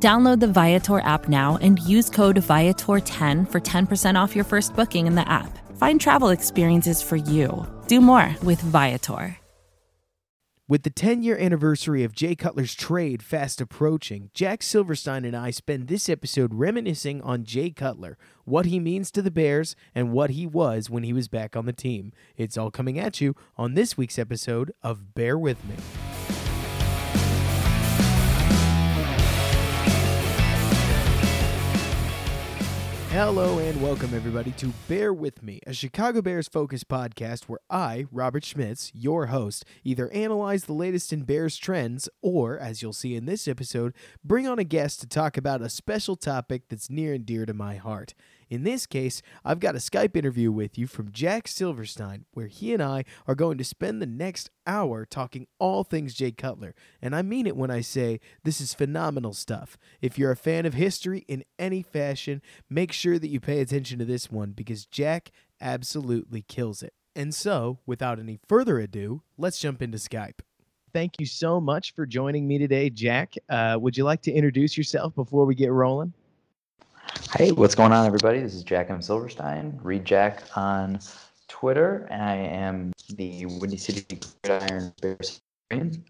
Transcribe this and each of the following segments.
Download the Viator app now and use code Viator10 for 10% off your first booking in the app. Find travel experiences for you. Do more with Viator. With the 10 year anniversary of Jay Cutler's trade fast approaching, Jack Silverstein and I spend this episode reminiscing on Jay Cutler, what he means to the Bears, and what he was when he was back on the team. It's all coming at you on this week's episode of Bear With Me. Hello and welcome everybody to Bear With Me, a Chicago Bears focused podcast where I, Robert Schmitz, your host, either analyze the latest in Bears trends or, as you'll see in this episode, bring on a guest to talk about a special topic that's near and dear to my heart. In this case, I've got a Skype interview with you from Jack Silverstein, where he and I are going to spend the next hour talking all things Jay Cutler. And I mean it when I say this is phenomenal stuff. If you're a fan of history in any fashion, make sure that you pay attention to this one because Jack absolutely kills it. And so, without any further ado, let's jump into Skype. Thank you so much for joining me today, Jack. Uh, would you like to introduce yourself before we get rolling? Hey, what's going on, everybody? This is Jack M. Silverstein. Read Jack on Twitter. and I am the Windy City Gridiron Bears.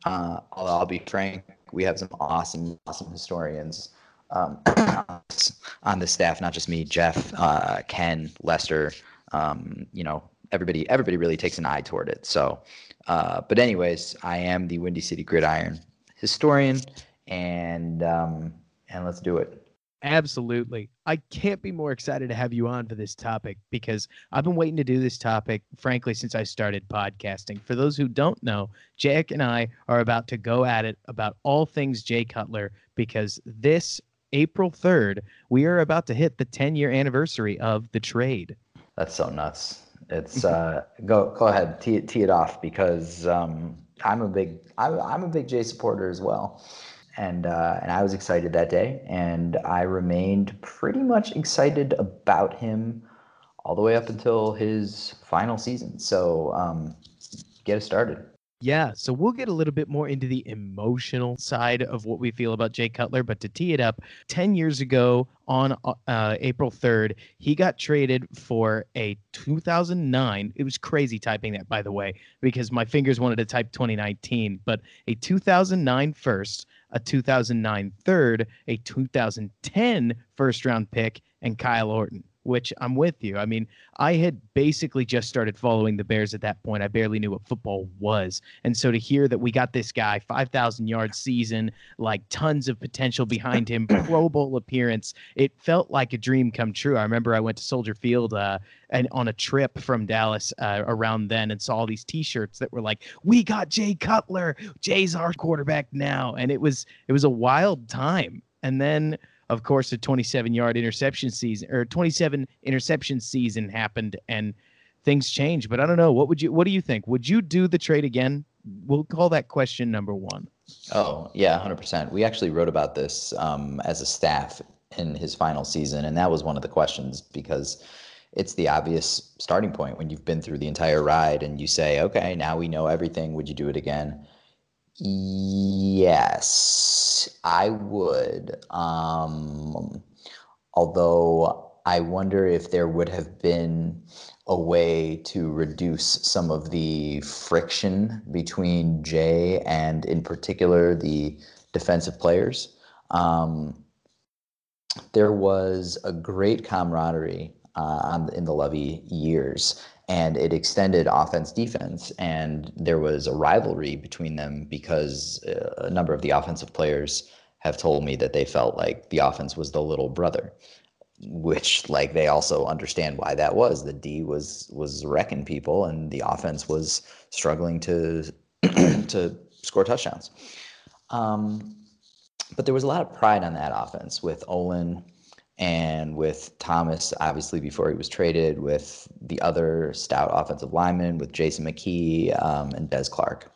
Uh, I'll be frank, we have some awesome, awesome historians um, on the staff. Not just me, Jeff, uh, Ken, Lester. Um, you know, everybody, everybody really takes an eye toward it. So, uh, but anyways, I am the Windy City Gridiron historian, and um, and let's do it. Absolutely. I can't be more excited to have you on for this topic because I've been waiting to do this topic, frankly, since I started podcasting. For those who don't know, Jack and I are about to go at it about all things Jay Cutler because this April 3rd, we are about to hit the 10 year anniversary of the trade. That's so nuts. It's uh, go go ahead, tee, tee it off because um, I'm a big I, I'm a big Jay supporter as well and uh, and I was excited that day, and I remained pretty much excited about him all the way up until his final season. So um, get us started. Yeah, so we'll get a little bit more into the emotional side of what we feel about Jay Cutler. But to tee it up, 10 years ago on uh, April 3rd, he got traded for a 2009. It was crazy typing that, by the way, because my fingers wanted to type 2019, but a 2009 first, a 2009 third, a 2010 first round pick, and Kyle Orton which I'm with you. I mean, I had basically just started following the Bears at that point. I barely knew what football was. And so to hear that we got this guy, 5,000 yard season, like tons of potential behind him, Pro Bowl appearance, it felt like a dream come true. I remember I went to Soldier Field uh, and on a trip from Dallas uh, around then and saw all these T-shirts that were like, "We got Jay Cutler. Jay's our quarterback now," and it was it was a wild time. And then of course, a 27 yard interception season or 27 interception season happened and things changed. But I don't know. What would you, what do you think? Would you do the trade again? We'll call that question number one. Oh, yeah, 100%. We actually wrote about this um, as a staff in his final season. And that was one of the questions because it's the obvious starting point when you've been through the entire ride and you say, okay, now we know everything. Would you do it again? Yes, I would. Um, although I wonder if there would have been a way to reduce some of the friction between Jay and, in particular, the defensive players. Um, there was a great camaraderie uh, in the Lovie years and it extended offense defense and there was a rivalry between them because uh, a number of the offensive players have told me that they felt like the offense was the little brother which like they also understand why that was. The d was was wrecking people and the offense was struggling to to score touchdowns. Um, but there was a lot of pride on that offense with olin and with Thomas, obviously before he was traded, with the other stout offensive linemen, with Jason McKie um, and Des Clark.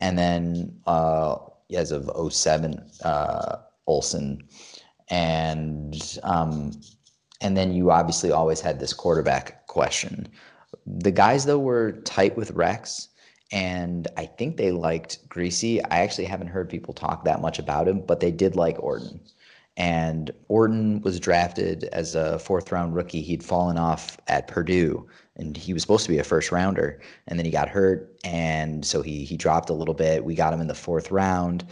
And then uh, as of 07, uh, Olsen. And um, and then you obviously always had this quarterback question. The guys though were tight with Rex, and I think they liked Griese. I actually haven't heard people talk that much about him, but they did like Orton. And Orton was drafted as a fourth round rookie. He'd fallen off at Purdue and he was supposed to be a first rounder and then he got hurt and so he he dropped a little bit. We got him in the fourth round.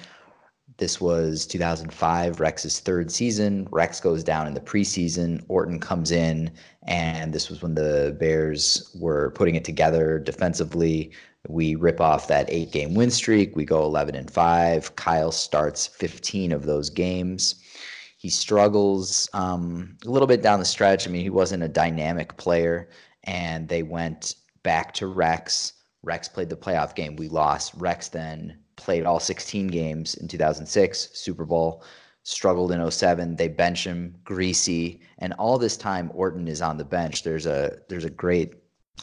This was 2005, Rex's third season. Rex goes down in the preseason. Orton comes in, and this was when the Bears were putting it together defensively. We rip off that eight game win streak. We go 11 and 5. Kyle starts 15 of those games. He struggles um, a little bit down the stretch. I mean, he wasn't a dynamic player, and they went back to Rex. Rex played the playoff game. We lost. Rex then played all 16 games in 2006, Super Bowl, struggled in 07. They bench him, Griese, and all this time Orton is on the bench. There's a there's a great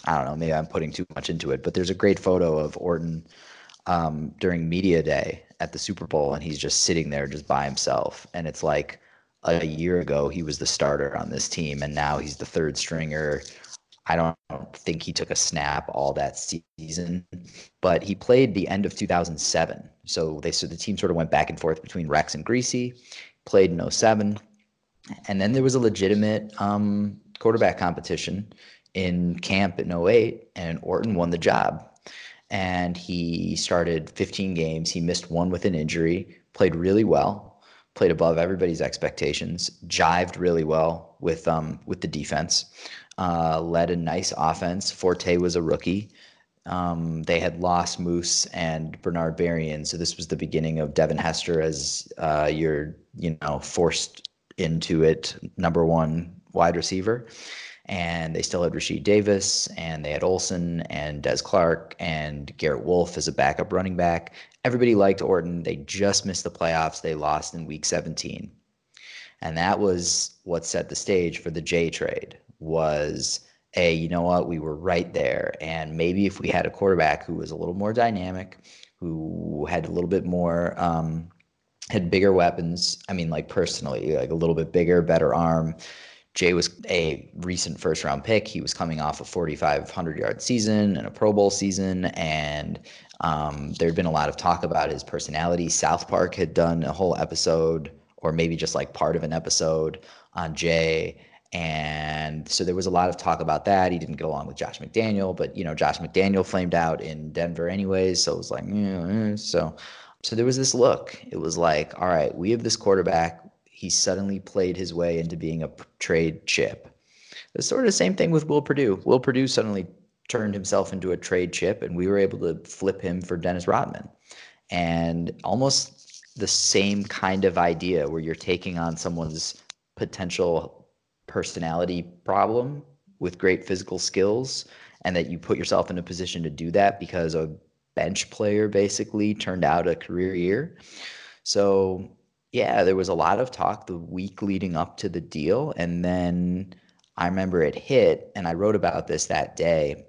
I don't know, maybe I'm putting too much into it, but there's a great photo of Orton um, during media day at the Super Bowl, and he's just sitting there just by himself, and it's like a year ago he was the starter on this team and now he's the third stringer. I don't think he took a snap all that season but he played the end of 2007 so they so the team sort of went back and forth between rex and Griese, played in 07 and then there was a legitimate um, quarterback competition in camp in 08 and orton won the job and he started 15 games he missed one with an injury played really well played above everybody's expectations, jived really well with um, with the defense, uh, led a nice offense. Forte was a rookie. Um, they had lost Moose and Bernard Berrian, so this was the beginning of Devin Hester as uh, your you know forced into it number one wide receiver. And they still had Rashied Davis, and they had Olsen and Des Clark and Garrett Wolfe as a backup running back, everybody liked Orton. They just missed the playoffs. They lost in week 17. And that was what set the stage for the Jay trade was a, you know what, we were right there. And maybe if we had a quarterback who was a little more dynamic, who had a little bit more, um, had bigger weapons. I mean, like personally, like a little bit bigger, better arm. Jay was a recent first round pick. He was coming off a 4,500 yard season and a Pro Bowl season. And um, there had been a lot of talk about his personality. South Park had done a whole episode, or maybe just like part of an episode on Jay. And so there was a lot of talk about that. He didn't get along with Josh McDaniel, but you know, Josh McDaniel flamed out in Denver anyways. So it was like, yeah, so so there was this look. It was like, all right, we have this quarterback. He suddenly played his way into being a trade chip. It's sort of the same thing with Will Perdue. Will Perdue suddenly turned himself into a trade chip, and we were able to flip him for Dennis Rodman. And almost the same kind of idea where you're taking on someone's potential personality problem with great physical skills, and that you put yourself in a position to do that because a bench player basically turned out a career year. So, yeah, there was a lot of talk the week leading up to the deal. And then I remember it hit, and I wrote about this that day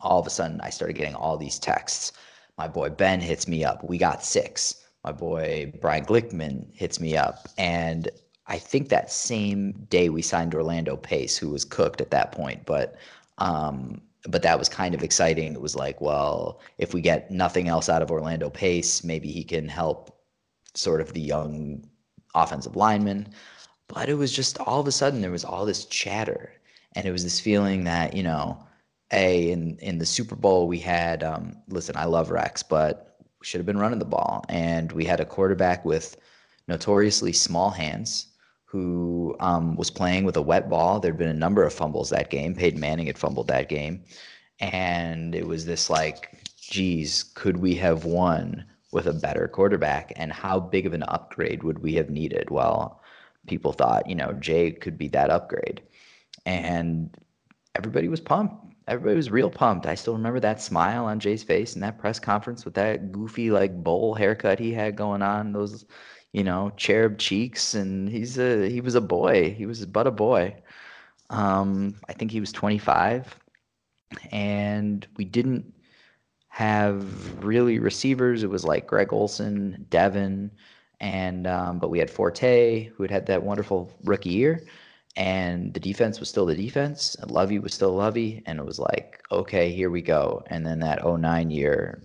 all of a sudden I started getting all these texts. My boy Ben hits me up. We got six. My boy Brian Glickman hits me up. And I think that same day we signed Orlando Pace, who was cooked at that point, but um, but that was kind of exciting. It was like, well, if we get nothing else out of Orlando Pace, maybe he can help sort of the young offensive lineman. But it was just all of a sudden there was all this chatter, and it was this feeling that you know a in in the Super Bowl we had um, listen I love Rex but we should have been running the ball. And we had a quarterback with notoriously small hands who um, was playing with a wet ball. There'd been a number of fumbles that game. Peyton Manning had fumbled that game. And it was this like geez could we have won with a better quarterback and how big of an upgrade would we have needed well people thought you know Jay could be that upgrade and everybody was pumped everybody was real pumped. I still remember that smile on Jay's face in that press conference with that goofy like bowl haircut he had going on. Those you know, cherub cheeks, and he's a he was a boy. He was but a boy. Um, I think he was 25, and we didn't have really receivers. It was like Greg Olsen, Devin, and um, but we had Forte, who had had that wonderful rookie year, and the defense was still the defense. And Lovie was still Lovey, and it was like, okay, here we go. And then that 09 year,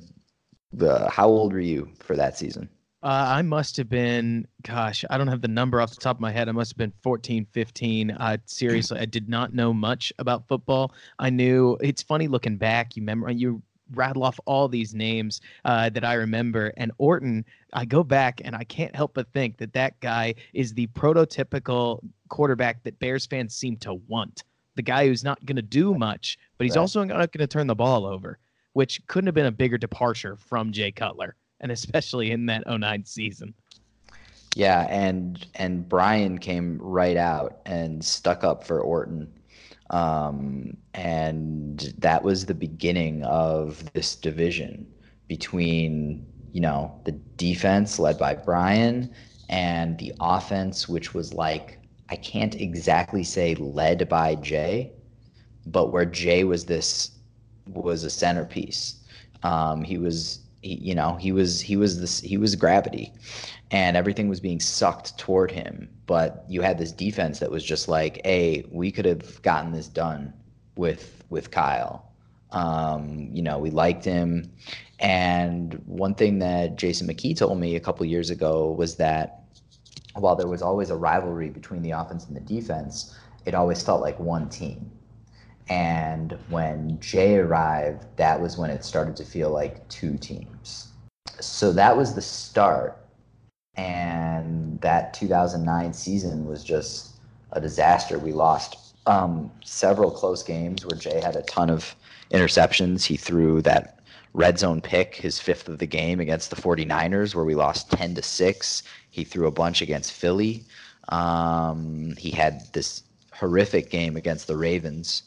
the how old were you for that season? Uh, I must have been, gosh, I don't have the number off the top of my head. I must have been 14, 15. Uh, seriously, I did not know much about football. I knew it's funny looking back. You remember you rattle off all these names uh, that I remember, and Orton. I go back and I can't help but think that that guy is the prototypical quarterback that Bears fans seem to want. The guy who's not going to do much, but he's right. also not going to turn the ball over, which couldn't have been a bigger departure from Jay Cutler and especially in that 09 season. Yeah, and and Brian came right out and stuck up for Orton. Um, and that was the beginning of this division between, you know, the defense led by Brian and the offense, which was like, I can't exactly say led by Jay, but where Jay was this was a centerpiece. Um, he was he, you know he was he was this he was gravity and everything was being sucked toward him but you had this defense that was just like hey we could have gotten this done with with Kyle um, you know we liked him and one thing that Jason McKie told me a couple years ago was that while there was always a rivalry between the offense and the defense it always felt like one team and when Jay arrived, that was when it started to feel like two teams. So that was the start. And that 2009 season was just a disaster. We lost um, several close games where Jay had a ton of interceptions. He threw that red zone pick, his fifth of the game against the 49ers, where we lost 10 to 6. He threw a bunch against Philly. Um, he had this horrific game against the Ravens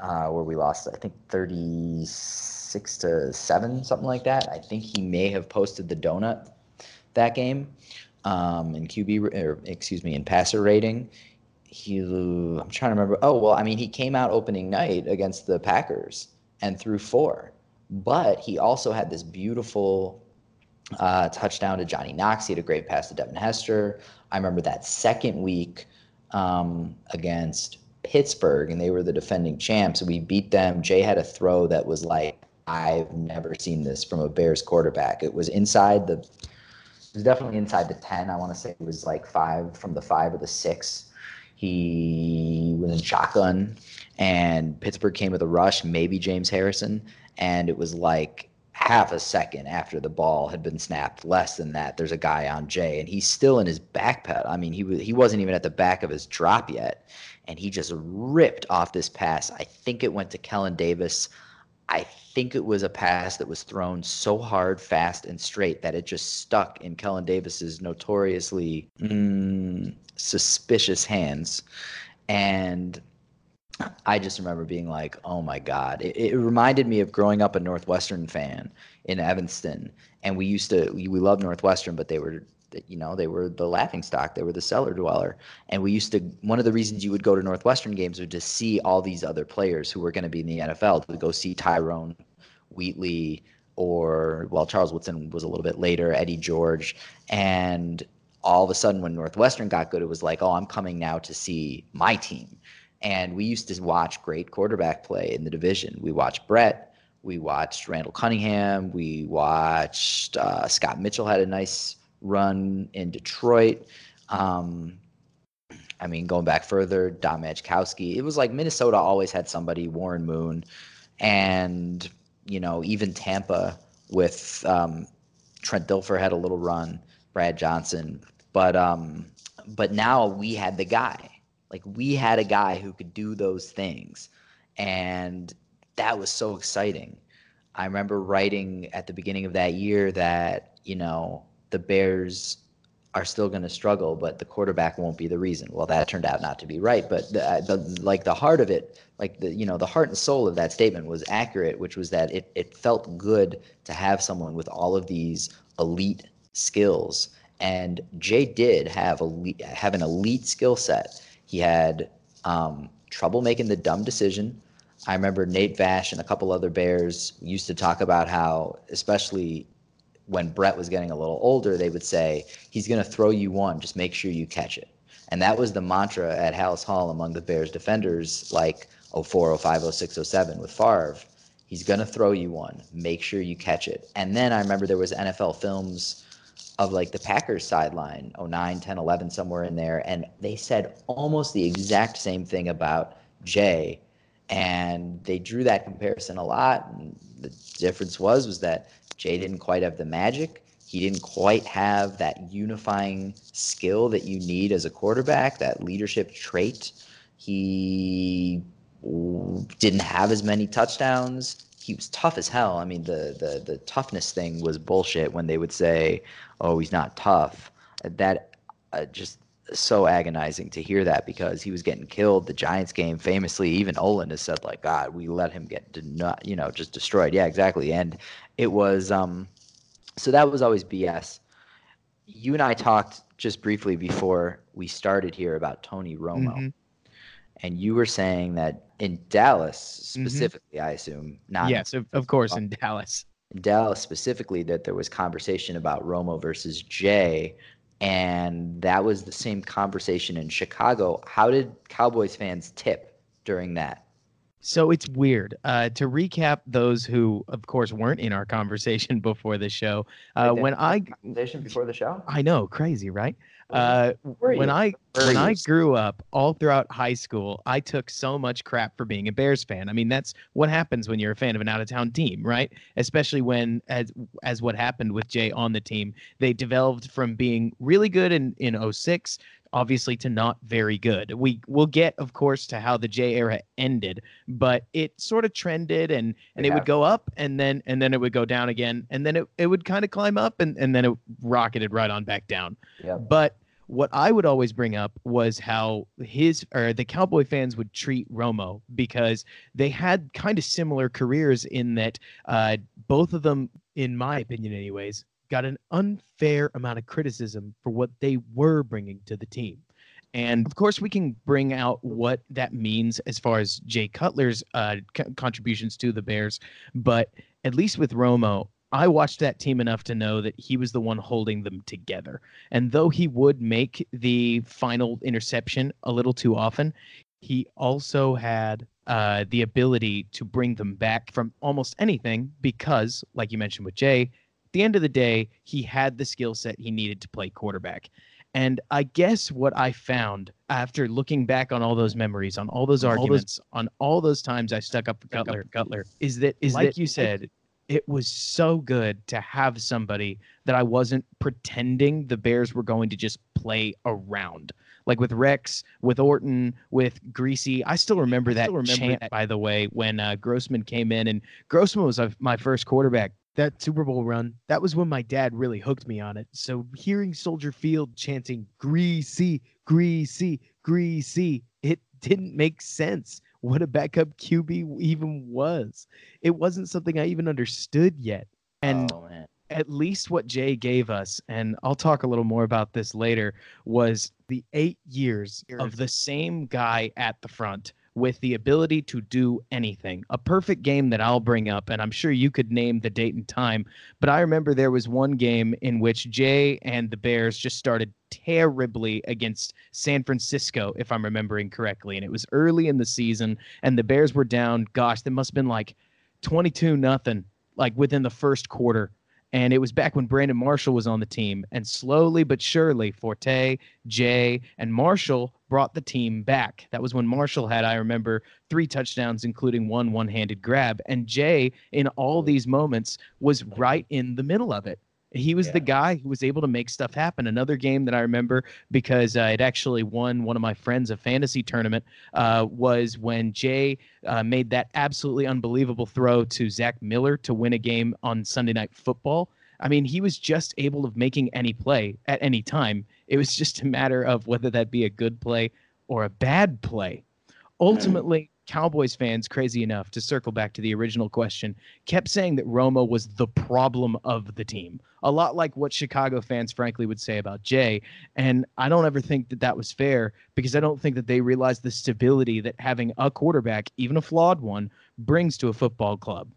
uh, where we lost, I think, 36 to 7, something like that. I think he may have posted the donut that game um, in QB, or excuse me, in passer rating. He, I'm trying to remember. Oh, well, I mean, he came out opening night against the Packers and threw four, but he also had this beautiful uh, touchdown to Johnny Knox. He had a great pass to Devin Hester. I remember that second week um, against Pittsburgh and they were the defending champs. We beat them. Jay had a throw that was like, I've never seen this from a Bears quarterback. It was inside the, was definitely inside the 10. I want to say it was like five from the five or the six. He was in shotgun and Pittsburgh came with a rush, maybe James Harrison. And it was like half a second after the ball had been snapped, less than that, there's a guy on Jay, and he's still in his back pedal. I mean, he he wasn't even at the back of his drop yet, and he just ripped off this pass. I think it went to Kellen Davis. I think it was a pass that was thrown so hard, fast, and straight that it just stuck in Kellen Davis's notoriously mm, suspicious hands. And I just remember being like, "Oh my God!" It, it, reminded me of growing up a Northwestern fan in Evanston, and we used to we, we loved Northwestern, but they were you know they were the laughing stock they were the cellar dweller. And we used to one of the reasons you would go to northwestern games was to see all these other players who were going to be in the nfl to go see tyrone wheatley or well charles woodson was a little bit later eddie george. And all of a sudden when northwestern got good it was like oh i'm coming now to see my team. And we used to watch great quarterback play in the division. We watched brett we watched randall cunningham we watched uh, scott mitchell had a nice run in Detroit. Um, I mean, going back further, Don Majkowski. It was like Minnesota always had somebody, Warren Moon, and you know even Tampa with um, Trent Dilfer had a little run, Brad Johnson, but um, but now we had the guy. Like we had a guy who could do those things, and that was so exciting. I remember writing at the beginning of that year that you know the Bears are still going to struggle, but the quarterback won't be the reason. Well, that turned out not to be right, but the, uh, the, like the heart of it, like the you know the heart and soul of that statement was accurate, which was that it it felt good to have someone with all of these elite skills And Jay did have a have an elite skill set. He had um, trouble making the dumb decision. I remember Nate Vash and a couple other Bears used to talk about how, especially when Brett was getting a little older, they would say, he's going to throw you one, just make sure you catch it. And that was the mantra at Halas Hall among the Bears defenders, like 04, 05, 06, 07 with Favre. He's going to throw you one, make sure you catch it. And then I remember there was NFL films of like the Packers sideline, 09, 10, 11, somewhere in there. And they said almost the exact same thing about Jay. And they drew that comparison a lot. And the difference was, was that Jay didn't quite have the magic. He didn't quite have that unifying skill that you need as a quarterback, that leadership trait. He didn't have as many touchdowns. He was tough as hell. I mean, the the the toughness thing was bullshit when they would say, "Oh, he's not tough." That uh, just so agonizing to hear that because he was getting killed. The Giants game, famously, even Olin has said like, "God, we let him get to not, you know, just destroyed." Yeah, exactly. And it was um, so that was always BS. You and I talked just briefly before we started here about Tony Romo, mm-hmm. and you were saying that in Dallas mm-hmm. specifically, mm-hmm. I assume not. Yes, of, of course, in Dallas. In Dallas specifically, that there was conversation about Romo versus Jay, and that was the same conversation in Chicago. How did Cowboys fans tip during that? So it's weird. Uh, to recap, those who, of course, weren't in our conversation before the show, uh, when I conversation before the show, I know, crazy, right? Uh, when I when I grew up, all throughout high school, I took so much crap for being a Bears fan. I mean, that's what happens when you're a fan of an out of town team, right? Especially when, as as what happened with Jay on the team, they developed from being really good in in 06 obviously to not very good. We will get, of course, to how the Jay era ended, but it sort of trended and and yeah. it would go up and then and then it would go down again and then it, it would kind of climb up and, and then it rocketed right on back down. Yeah. But what I would always bring up was how his or the Cowboy fans would treat Romo because they had kind of similar careers in that uh, both of them, in my opinion, anyways, got an unfair amount of criticism for what they were bringing to the team. And of course, we can bring out what that means as far as Jay Cutler's uh, contributions to the Bears. But at least with Romo, I watched that team enough to know that he was the one holding them together. And though he would make the final interception a little too often, he also had uh, the ability to bring them back from almost anything because, like you mentioned with Jay, at the end of the day, he had the skill set he needed to play quarterback. And I guess what I found after looking back on all those memories, on all those arguments, all those, on all those times I stuck up for Cutler, Cutler, is that is like that, you said, it was so good to have somebody that I wasn't pretending the Bears were going to just play around. Like with Rex, with Orton, with Griese. I still remember that still remember chant, that. by the way, when uh, Grossman came in. And Grossman was uh, my first quarterback that Super Bowl run, that was when my dad really hooked me on it. So hearing Soldier Field chanting Griese, Griese, Griese, it didn't make sense what a backup QB even was. It wasn't something I even understood yet. And oh, at least what Jay gave us, and I'll talk a little more about this later, was the eight years of the same guy at the front with the ability to do anything. A perfect game that I'll bring up, and I'm sure you could name the date and time, but I remember there was one game in which Jay and the Bears just started terribly against San Francisco, if I'm remembering correctly. And it was early in the season, and the Bears were down, gosh, that must have been like 22 nothing, like within the first quarter. And it was back when Brandon Marshall was on the team. And slowly but surely, Forte, Jay, and Marshall brought the team back. That was when Marshall had, I remember, three touchdowns, including one one handed grab. And Jay, in all these moments, was right in the middle of it. He was yeah. the guy who was able to make stuff happen. Another game that I remember because uh, it actually won one of my friends a fantasy tournament uh, was when Jay uh, made that absolutely unbelievable throw to Zach Miller to win a game on Sunday Night Football. I mean, he was just able of making any play at any time. It was just a matter of whether that be a good play or a bad play. Ultimately, Cowboys fans, crazy enough to circle back to the original question, kept saying that Romo was the problem of the team. A lot like what Chicago fans, frankly, would say about Jay. And I don't ever think that that was fair because I don't think that they realize the stability that having a quarterback, even a flawed one, brings to a football club.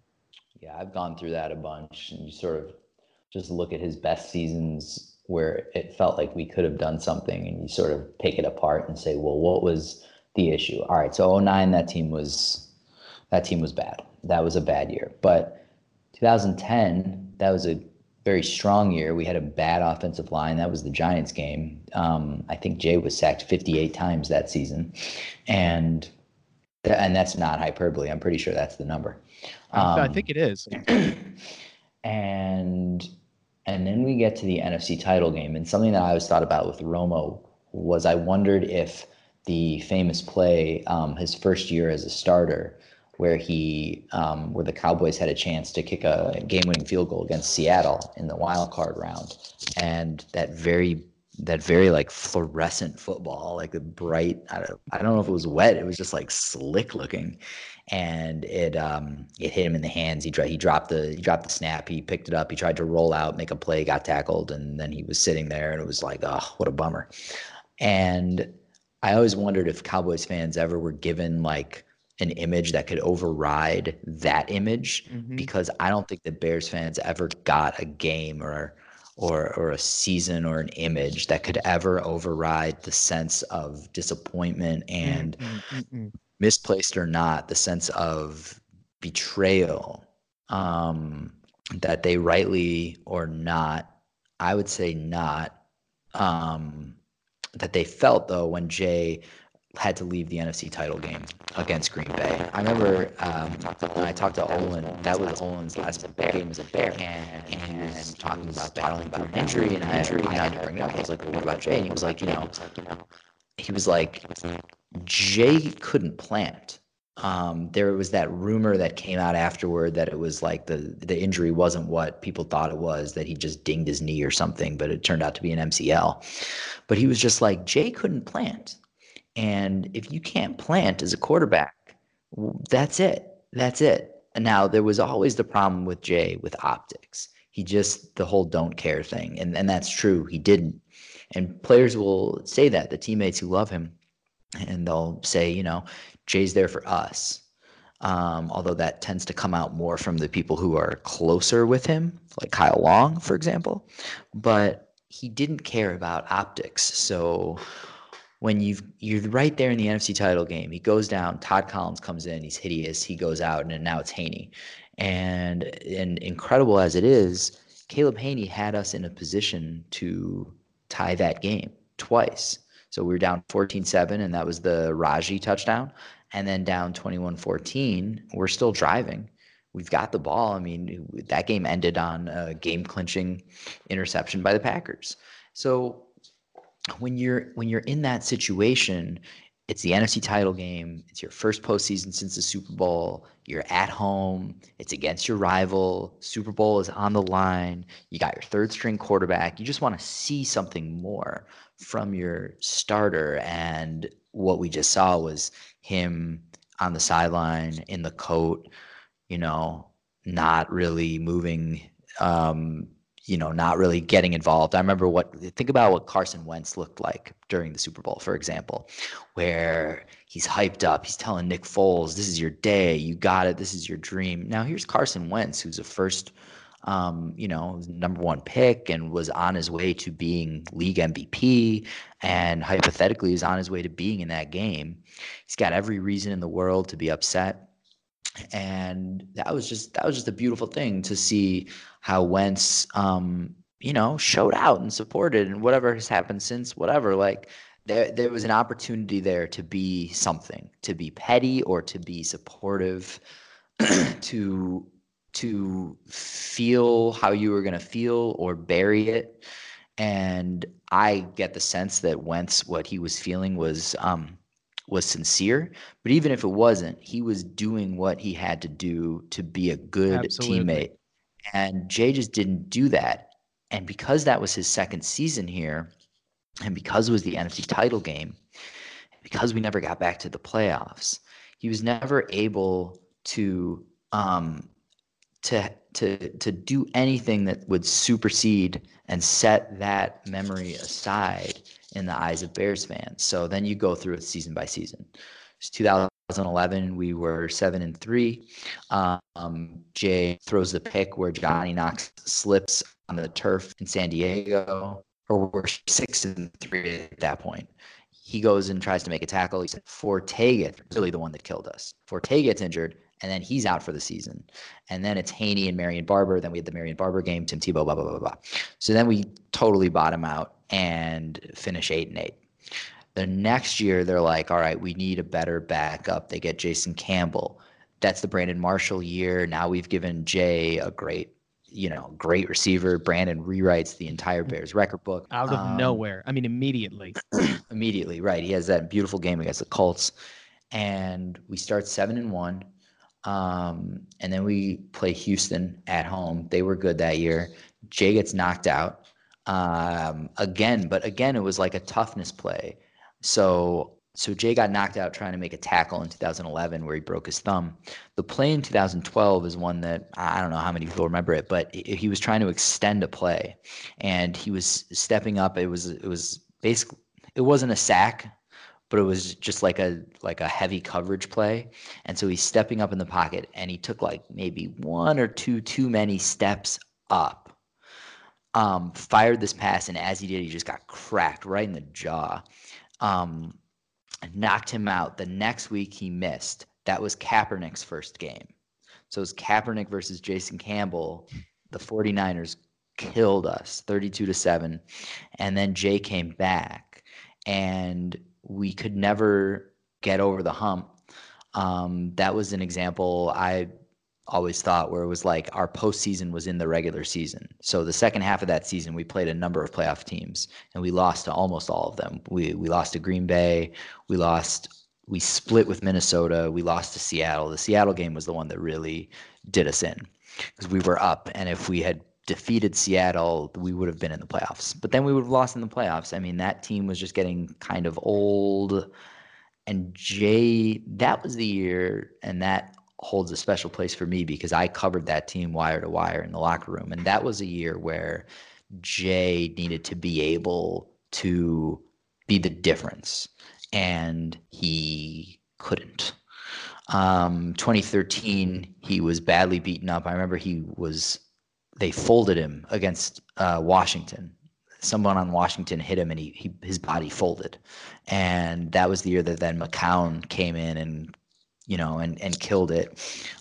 Yeah, I've gone through that a bunch. And you sort of just look at his best seasons where it felt like we could have done something and you sort of pick it apart and say, well, what was the issue. All right, so 09 that team was that team was bad. That was a bad year. But 2010, that was a very strong year. We had a bad offensive line. That was the Giants game. Um, I think Jay was sacked 58 times that season, and th- and that's not hyperbole. I'm pretty sure that's the number. Um, I think it is. and and then we get to the NFC title game, and something that I always thought about with Romo was I wondered if the famous play um, his first year as a starter, where he um, where the Cowboys had a chance to kick a game-winning field goal against Seattle in the wild card round, and that very that very like fluorescent football, like the bright. I don't, I don't know if it was wet. It was just like slick looking, and it um it hit him in the hands. He he dropped the he dropped the snap. He picked it up. He tried to roll out, make a play, got tackled, and then he was sitting there, and it was like, oh, what a bummer. And I always wondered if Cowboys fans ever were given like an image that could override that image mm-hmm. because I don't think the Bears fans ever got a game or or or a season or an image that could ever override the sense of disappointment and mm-hmm. misplaced or not the sense of betrayal um, that they rightly or not I would say not um, that they felt though when Jay had to leave the NFC title game against Green Bay. I remember um, when I talked to Olin, that was Olin's last game as a Bear, and, and talking about battling about an injury, and I, I had to bring it up. I was like, what about Jay? And he was like, you know, he was like, Jay couldn't plant. Um, there was that rumor that came out afterward that it was like the the injury wasn't what people thought it was that he just dinged his knee or something, but it turned out to be an MCL. But he was just like Jay couldn't plant, and if you can't plant as a quarterback, that's it. That's it. And now there was always the problem with Jay with optics. He just the whole don't care thing, and and that's true. He didn't, and players will say that the teammates who love him and they'll say, you know, Jay's there for us. Um, although that tends to come out more from the people who are closer with him, like Kyle Long, for example. But he didn't care about optics. So when you've you're right there in the NFC title game, he goes down. Todd Collins comes in. He's hideous. He goes out, and now it's Hanie. And and incredible as it is, Caleb Hanie had us in a position to tie that game twice. So we were down 14-7, and that was the Raji touchdown and then down 21-14 we're still driving we've got the ball i mean that game ended on a game clinching interception by the packers so when you're when you're in that situation it's the NFC title game. It's your first postseason since the Super Bowl. You're at home. It's against your rival. Super Bowl is on the line. You got your third string quarterback. You just want to see something more from your starter. And what we just saw was him on the sideline in the coat, you know, not really moving, um, you know, not really getting involved. I remember what, think about what Carson Wentz looked like during the Super Bowl, for example, where he's hyped up. He's telling Nick Foles, this is your day. You got it. This is your dream. Now, here's Carson Wentz, who's a first um, you know, number one pick and was on his way to being league MVP and hypothetically is on his way to being in that game. He's got every reason in the world to be upset. And that was just that was just a beautiful thing to see how Wentz um, you know, showed out and supported and whatever has happened since, whatever, like there there was an opportunity there to be something, to be petty or to be supportive, to to feel how you were going to feel or bury it. And I get the sense that Wentz, what he was feeling was um, was sincere. But even if it wasn't, he was doing what he had to do to be a good Absolutely. teammate. And Jay just didn't do that. And because that was his second season here, and because it was the NFC title game, because we never got back to the playoffs, he was never able to um, to to to do anything that would supersede and set that memory aside in the eyes of Bears fans. So then you go through it season by season. It's 2011, we were seven and three. Um, Jay throws the pick where Johnny Knox slips on the turf in San Diego, or we're six and three at that point. He goes and tries to make a tackle. He said Forte gets really the one that killed us. Forte gets injured, and then he's out for the season. And then it's Hanie and Marion Barber. Then we had the Marion Barber game, Tim Tebow, blah blah blah blah. So then we totally bottom out and finish eight and eight. The next year, they're like, all right, we need a better backup. They get Jason Campbell. That's the Brandon Marshall year. Now we've given Jay a great, you know, great receiver. Brandon rewrites the entire Bears record book out of um, nowhere. I mean, immediately. immediately, right? He has that beautiful game against the Colts, and we start seven and one. Um, and then we play Houston at home. They were good that year. Jay gets knocked out um, again, but again, it was like a toughness play. So so Jay got knocked out trying to make a tackle in 2011 where he broke his thumb. The play in 2012 is one that I don't know how many people remember it, but he was trying to extend a play, and he was stepping up. It was it was basically it wasn't a sack, but it was just like a like a heavy coverage play, and so he's stepping up in the pocket, and he took like maybe one or two too many steps up. Um, fired this pass, and as he did, he just got cracked right in the jaw um, knocked him out. The next week he missed. That was Kaepernick's first game. So it was Kaepernick versus Jason Campbell. The 49ers killed us 32 to 7. And then Jay came back and we could never get over the hump. Um, that was an example. I always thought where it was like our postseason was in the regular season. So the second half of that season, we played a number of playoff teams and we lost to almost all of them. We we lost to Green Bay, we lost, we split with Minnesota, we lost to Seattle. The Seattle game was the one that really did us in because we were up, and if we had defeated Seattle, we would have been in the playoffs. But then we would have lost in the playoffs. I mean, that team was just getting kind of old. And Jay, that was the year, and that holds a special place for me because I covered that team wire to wire in the locker room. And that was a year where Jay needed to be able to be the difference. And he couldn't. Um, 2013, he was badly beaten up. I remember he was, they folded him against uh, Washington. Someone on Washington hit him and he, he his body folded. And that was the year that then McCown came in and you know, and and killed it.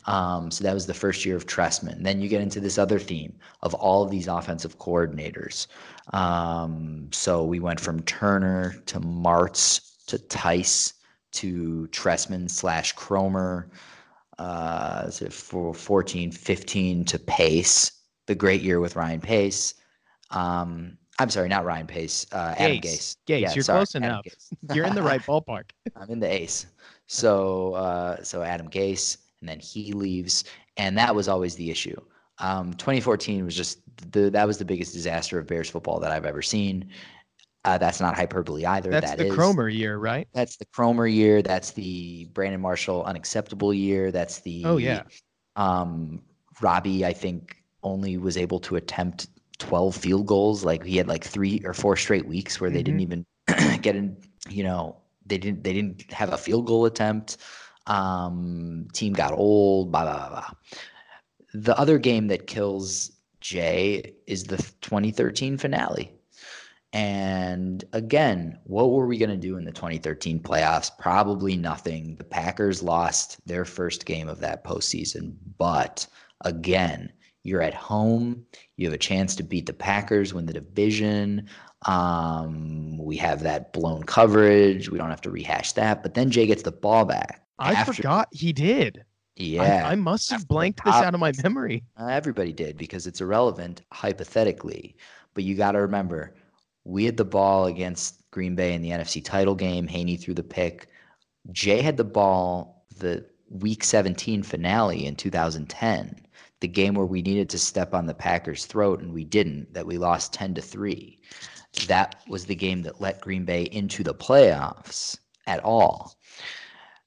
Um, so that was the first year of Trestman. Then you get into this other theme of all of these offensive coordinators. Um, so we went from Turner to Martz to Tice to Trestman slash Kromer, Uh, for 14, 15 to Pace, the great year with Ryan Pace. Um, I'm sorry, not Ryan Pace. Uh, Adam Gase. Gase, yeah, you're sorry, close enough. you're in the right ballpark. I'm in the ace. So uh, so Adam Gase, and then he leaves, and that was always the issue. Um, 2014 was just the that was the biggest disaster of Bears football that I've ever seen. Uh, that's not hyperbole either. That's that the is, Kromer year, right? That's the Kromer year. That's the Brandon Marshall unacceptable year. That's the oh yeah. Um, Robbie, I think, only was able to attempt 12 field goals. Like he had like three or four straight weeks where they mm-hmm. didn't even get in. You know, they didn't they didn't have a field goal attempt. Um, team got old. Blah blah blah. The other game that kills Jay is the 2013 finale. And again, what were we going to do in the 2013 playoffs? Probably nothing. The Packers lost their first game of that postseason. But again, you're at home. You have a chance to beat the Packers, win the division. Um, we have that blown coverage. We don't have to rehash that. But then Jay gets the ball back. I after, forgot he did. Yeah. I, I must have blanked this out of my memory. Uh, everybody did because it's irrelevant hypothetically. But you got to remember, we had the ball against Green Bay in the NFC title game. Hanie threw the pick. Jay had the ball the week 17 finale in 2010 the game where we needed to step on the Packers' throat and we didn't, that we lost 10 to 3 that was the game that let Green Bay into the playoffs at all.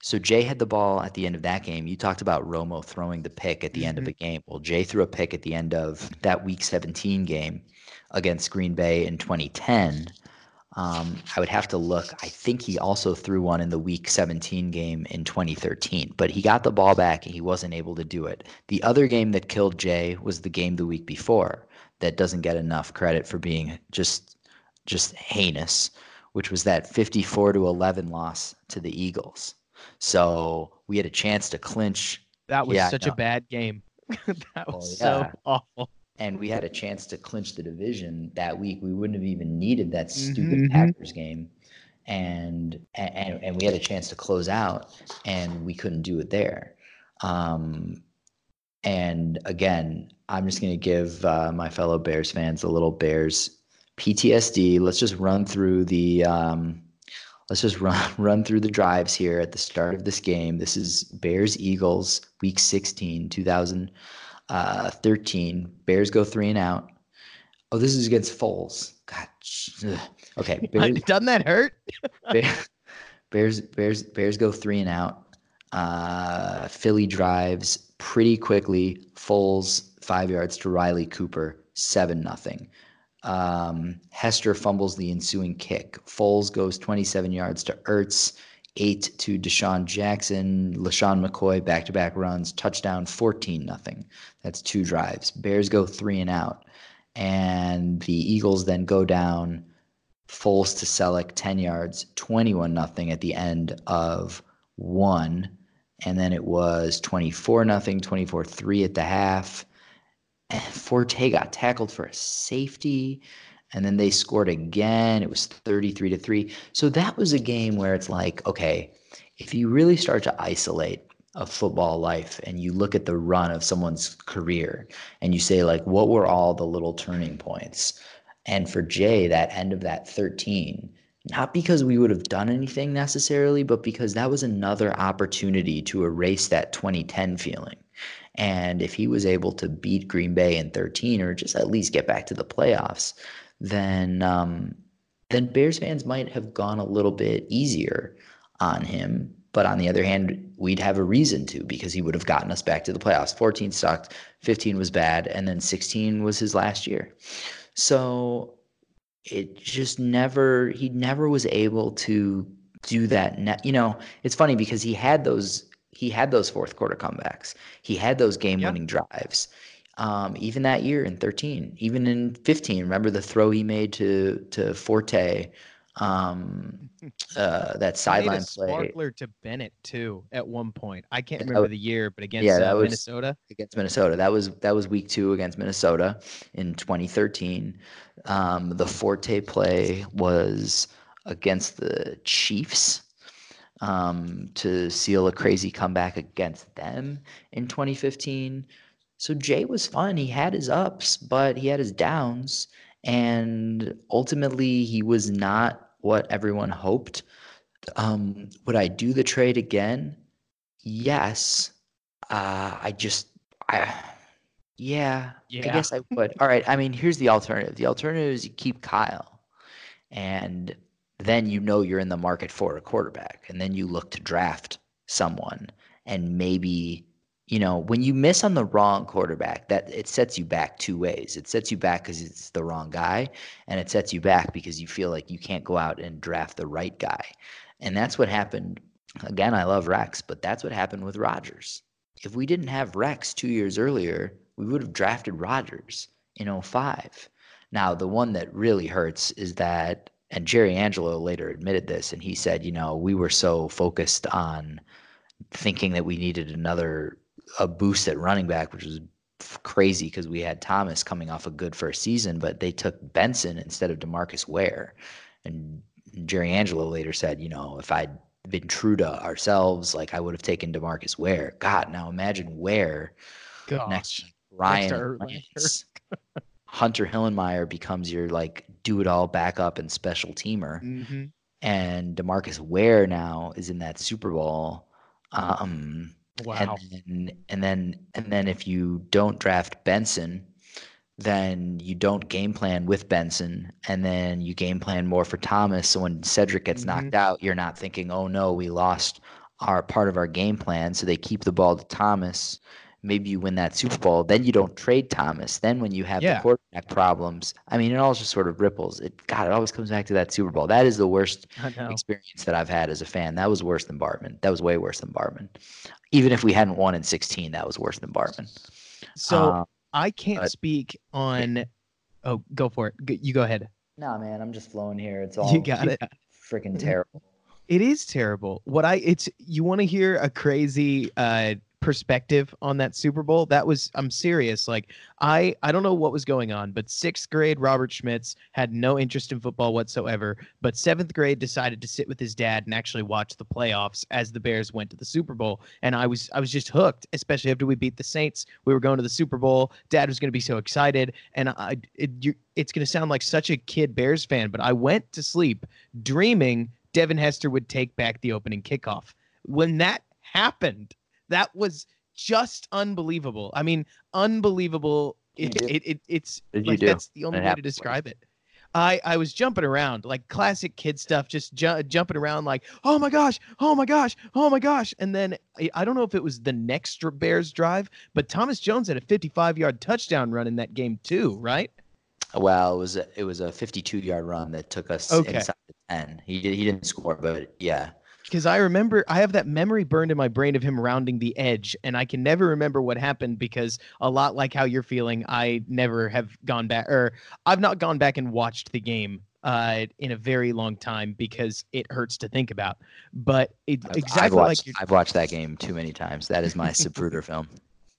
So Jay had the ball at the end of that game. You talked about Romo throwing the pick at the mm-hmm. end of the game. Well, Jay threw a pick at the end of that Week 17 game against Green Bay in 2010. Um, I would have to look. I think he also threw one in the Week 17 game in 2013, but he got the ball back and he wasn't able to do it. The other game that killed Jay was the game the week before that doesn't get enough credit for being just just heinous, which was that 54 to 11 loss to the Eagles. So we had a chance to clinch. That was yeah, such a bad game. that was oh, yeah. so awful. And we had a chance to clinch the division that week. We wouldn't have even needed that stupid mm-hmm. Packers game. And, and and we had a chance to close out and we couldn't do it there. Um, and again, I'm just going to give uh, my fellow Bears fans a little Bears PTSD. Let's just run through the um, let's just run run through the drives here at the start of this game. This is Bears Eagles week 16, 2013. Bears go three and out. Oh, this is against Foles. God. Okay. Bears, Doesn't that hurt? Bears, Bears, Bears go three and out. Uh, Philly drives pretty quickly. Foles five yards to Riley Cooper, seven nothing. Um, Hester fumbles the ensuing kick. Foles goes 27 yards to Ertz, eight to DeSean Jackson. LeSean McCoy back to back runs, touchdown 14 nothing. That's two drives. Bears go three and out. And the Eagles then go down. Foles to Celek 10 yards, 21 nothing at the end of one. And then it was 24 nothing, 24 3 at the half. Forte got tackled for a safety and then they scored again. It was 33 to 3. So that was a game where it's like, okay, if you really start to isolate a football life and you look at the run of someone's career and you say like what were all the little turning points? And for Jay, that end of that 13, not because we would have done anything necessarily, but because that was another opportunity to erase that 2010 feeling. And if he was able to beat Green Bay in 13 or just at least get back to the playoffs, then um, then Bears fans might have gone a little bit easier on him. But on the other hand, we'd have a reason to because he would have gotten us back to the playoffs. 14 sucked, 15 was bad, and then 16 was his last year. So it just never, he never was able to do that. Ne- you know, it's funny because he had those he had those fourth quarter comebacks. He had those game winning drives. Um, even that year in 13, even in 15, remember the throw he made to to Forte, um, uh, that sideline play. Sparkler to Bennett too at one point. I can't remember the year, but against yeah, uh, was, Minnesota. Against Minnesota, that was that was week two against Minnesota in 2013. Um, the Forte play was against the Chiefs um, to seal a crazy comeback against them in 2015. So Jay was fun. He had his ups, but he had his downs. And ultimately, he was not what everyone hoped. Um, would I do the trade again? Yes. Uh, I just, I, yeah, yeah, I guess I would. All right. I mean, here's the alternative. The alternative is you keep Kyle, and then you know you're in the market for a quarterback and then you look to draft someone and maybe you know when you miss on the wrong quarterback that it sets you back two ways. It sets you back because it's the wrong guy and it sets you back because you feel like you can't go out and draft the right guy. And that's what happened. Again i love rex but that's what happened with rodgers. If we didn't have rex two years earlier we would have drafted rodgers in 05 now the one that really hurts is that and Jerry Angelo later admitted this, and he said, you know, we were so focused on thinking that we needed another a boost at running back, which was crazy because we had Thomas coming off a good first season, but they took Benson instead of Demarcus Ware. And Jerry Angelo later said, you know, if I'd been true to ourselves, like I would have taken Demarcus Ware. God, now imagine Ware Gosh. next Ryan. Next Hunter Hillenmeyer becomes your like do it all backup and special teamer. Mm-hmm. And Demarcus Ware now is in that Super Bowl. Um, wow. And then, and then and then if you don't draft Benson, then you don't game plan with Benson, and then you game plan more for Thomas. So when Cedric gets mm-hmm. knocked out, you're not thinking, "Oh no, we lost our part of our game plan. So they keep the ball to Thomas. Maybe you win that Super Bowl. Then you don't trade Thomas. Then when you have Yeah. the quarterback problems, I mean, it all just sort of ripples. It God, it always comes back to that Super Bowl. That is the worst experience that I've had as a fan. That was worse than Bartman. That was way worse than Bartman. Even if we hadn't won in 16, that was worse than Bartman. So Um, I can't but- speak on. Oh, go for it. You go ahead. no, man, I'm just flowing here. It's all You got it. freaking terrible. It is terrible. What I it's you want to hear a crazy uh perspective on that Super Bowl? That was I'm serious. Like I I don't know what was going on, but 6th grade Robert Schmitz had no interest in football whatsoever, but 7th grade decided to sit with his dad and actually watch the playoffs as the Bears went to the Super Bowl, and I was I was just hooked, especially after we beat the Saints. We were going to the Super Bowl. Dad was going to be so excited, and I it, you, it's going to sound like such a kid Bears fan, but I went to sleep dreaming Devin Hester would take back the opening kickoff. When that happened, that was just unbelievable. I mean, unbelievable. It, it, it, it's like that's the only it way to describe it. I, I was jumping around like classic kid stuff, just ju- jumping around like, oh my gosh, oh my gosh, oh my gosh. And then I, I don't know if it was the next Bears drive, but Thomas Jones had a 55 yard touchdown run in that game too, right? Well, it was a, it was a 52 yard run that took us Okay. inside the 10. He did, he didn't score, but yeah. Because I remember I have that memory burned in my brain of him rounding the edge, and I can never remember what happened because a lot like how you're feeling, I never have gone back or I've not gone back and watched the game uh, in a very long time because it hurts to think about. But it, I've- exactly I've watched, like I've watched that game too many times. That is my Zapruder film.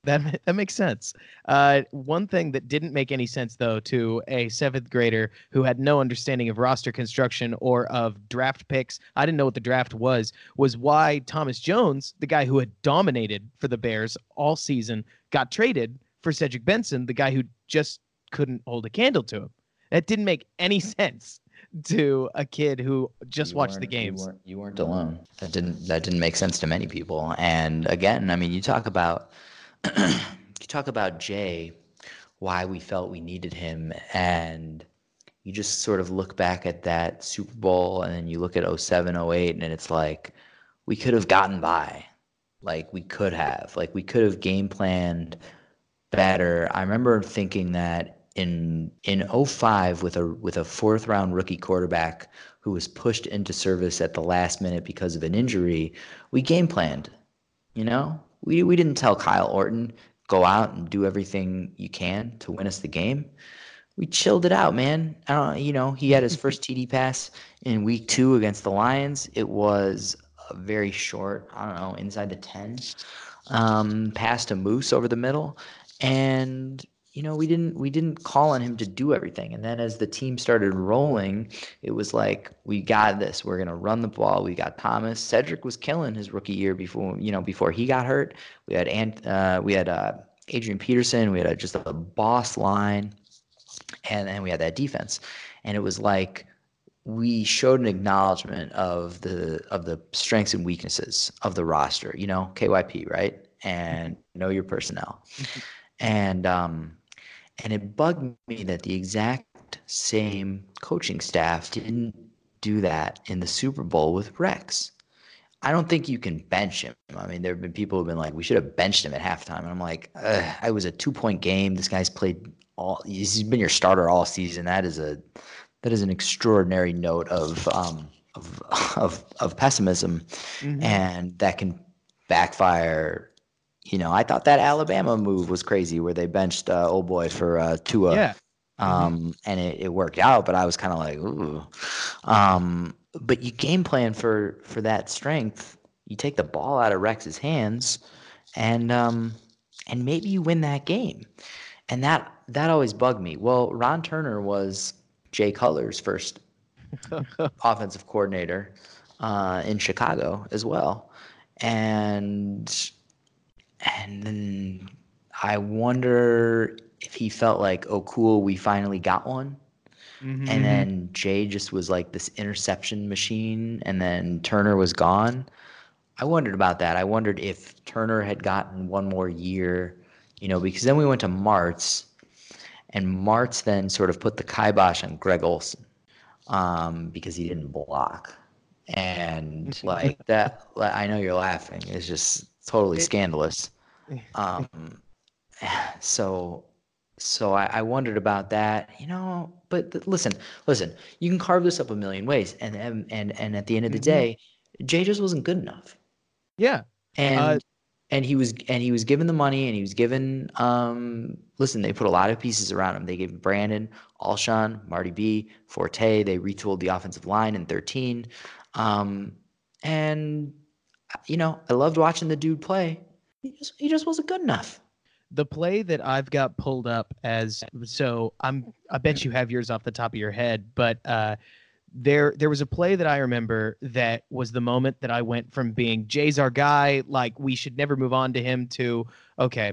That that makes sense. Uh, one thing that didn't make any sense though to a seventh grader who had no understanding of roster construction or of draft picks, I didn't know what the draft was, was why Thomas Jones, the guy who had dominated for the Bears all season, got traded for Cedric Benson, the guy who just couldn't hold a candle to him. That didn't make any sense to a kid who just You watched the weren't- you games. weren't- You weren't, alone. That didn't that didn't make sense to many people. And again, I mean, you talk about you talk about Jay, why we felt we needed him, and you just sort of look back at that Super Bowl, and then you look at 07, 08, and it's like we could have gotten by, like we could have, like we could have game planned better. I remember thinking that in in 05 with a with a fourth round rookie quarterback who was pushed into service at the last minute because of an injury, we game planned. You know, we we didn't tell Kyle Orton go out and do everything you can to win us the game. We chilled it out, man. I don't, you know, he had his first TD pass in week two against the Lions. It was a very short, I don't know, inside the 10 um, pass to Moose over the middle. And you know, we didn't we didn't call on him to do everything. And then as the team started rolling, it was like we got this. We're gonna run the ball. We got Thomas. Cedric was killing his rookie year before you know before he got hurt. We had Ant, uh, we had uh, Adrian Peterson. We had a, just a boss line, and then we had that defense. And it was like we showed an acknowledgement of the of the strengths and weaknesses of the roster. You know, KYP, right? And know your personnel. and um, and it bugged me that the exact same coaching staff didn't do that in the Super Bowl with Rex. I don't think you can bench him. I mean, there have been people who've been like, we should have benched him at halftime. And I'm like, I was a two point game. This guy's played all, he's been your starter all season. That is a, that is an extraordinary note of, um, of, of, of pessimism. Mhm. And that can backfire. You know, I thought that Alabama move was crazy where they benched uh, old boy for uh, Tua yeah. um, and it, it worked out. But I was kind of like, ooh. Um, but you game plan for for that strength. You take the ball out of Rex's hands, and um, and maybe you win that game. And that that always bugged me. Well, Ron Turner was Jay Cutler's first offensive coordinator uh, in Chicago as well, and and then I wonder if he felt like, oh, cool, we finally got one. Mhm. And then Jay just was like this interception machine, and then Turner was gone. I wondered about that. I wondered if Turner had gotten one more year, you know, because then we went to Martz, and Martz then sort of put the kibosh on Greg Olsen um, because he didn't block. and like that. I know you're laughing. It's just totally scandalous. Um, so so I, I, wondered about that, you know. But th- listen, listen, you can carve this up a million ways, and and and, and at the end of the mm-hmm. day, Jay just wasn't good enough. Yeah, and uh, and he was and he was given the money, and he was given. Um, listen, they put a lot of pieces around him. They gave Brandon, Alshon, Marty B, Forte. They retooled the offensive line in thirteen, um, and you know I loved watching the dude play. He just he just wasn't good enough the play that I've got pulled up as so I'm I bet you have yours off the top of your head, but uh, there there was a play that I remember that was the moment that I went from being Jay's our guy, like we should never move on to him to okay,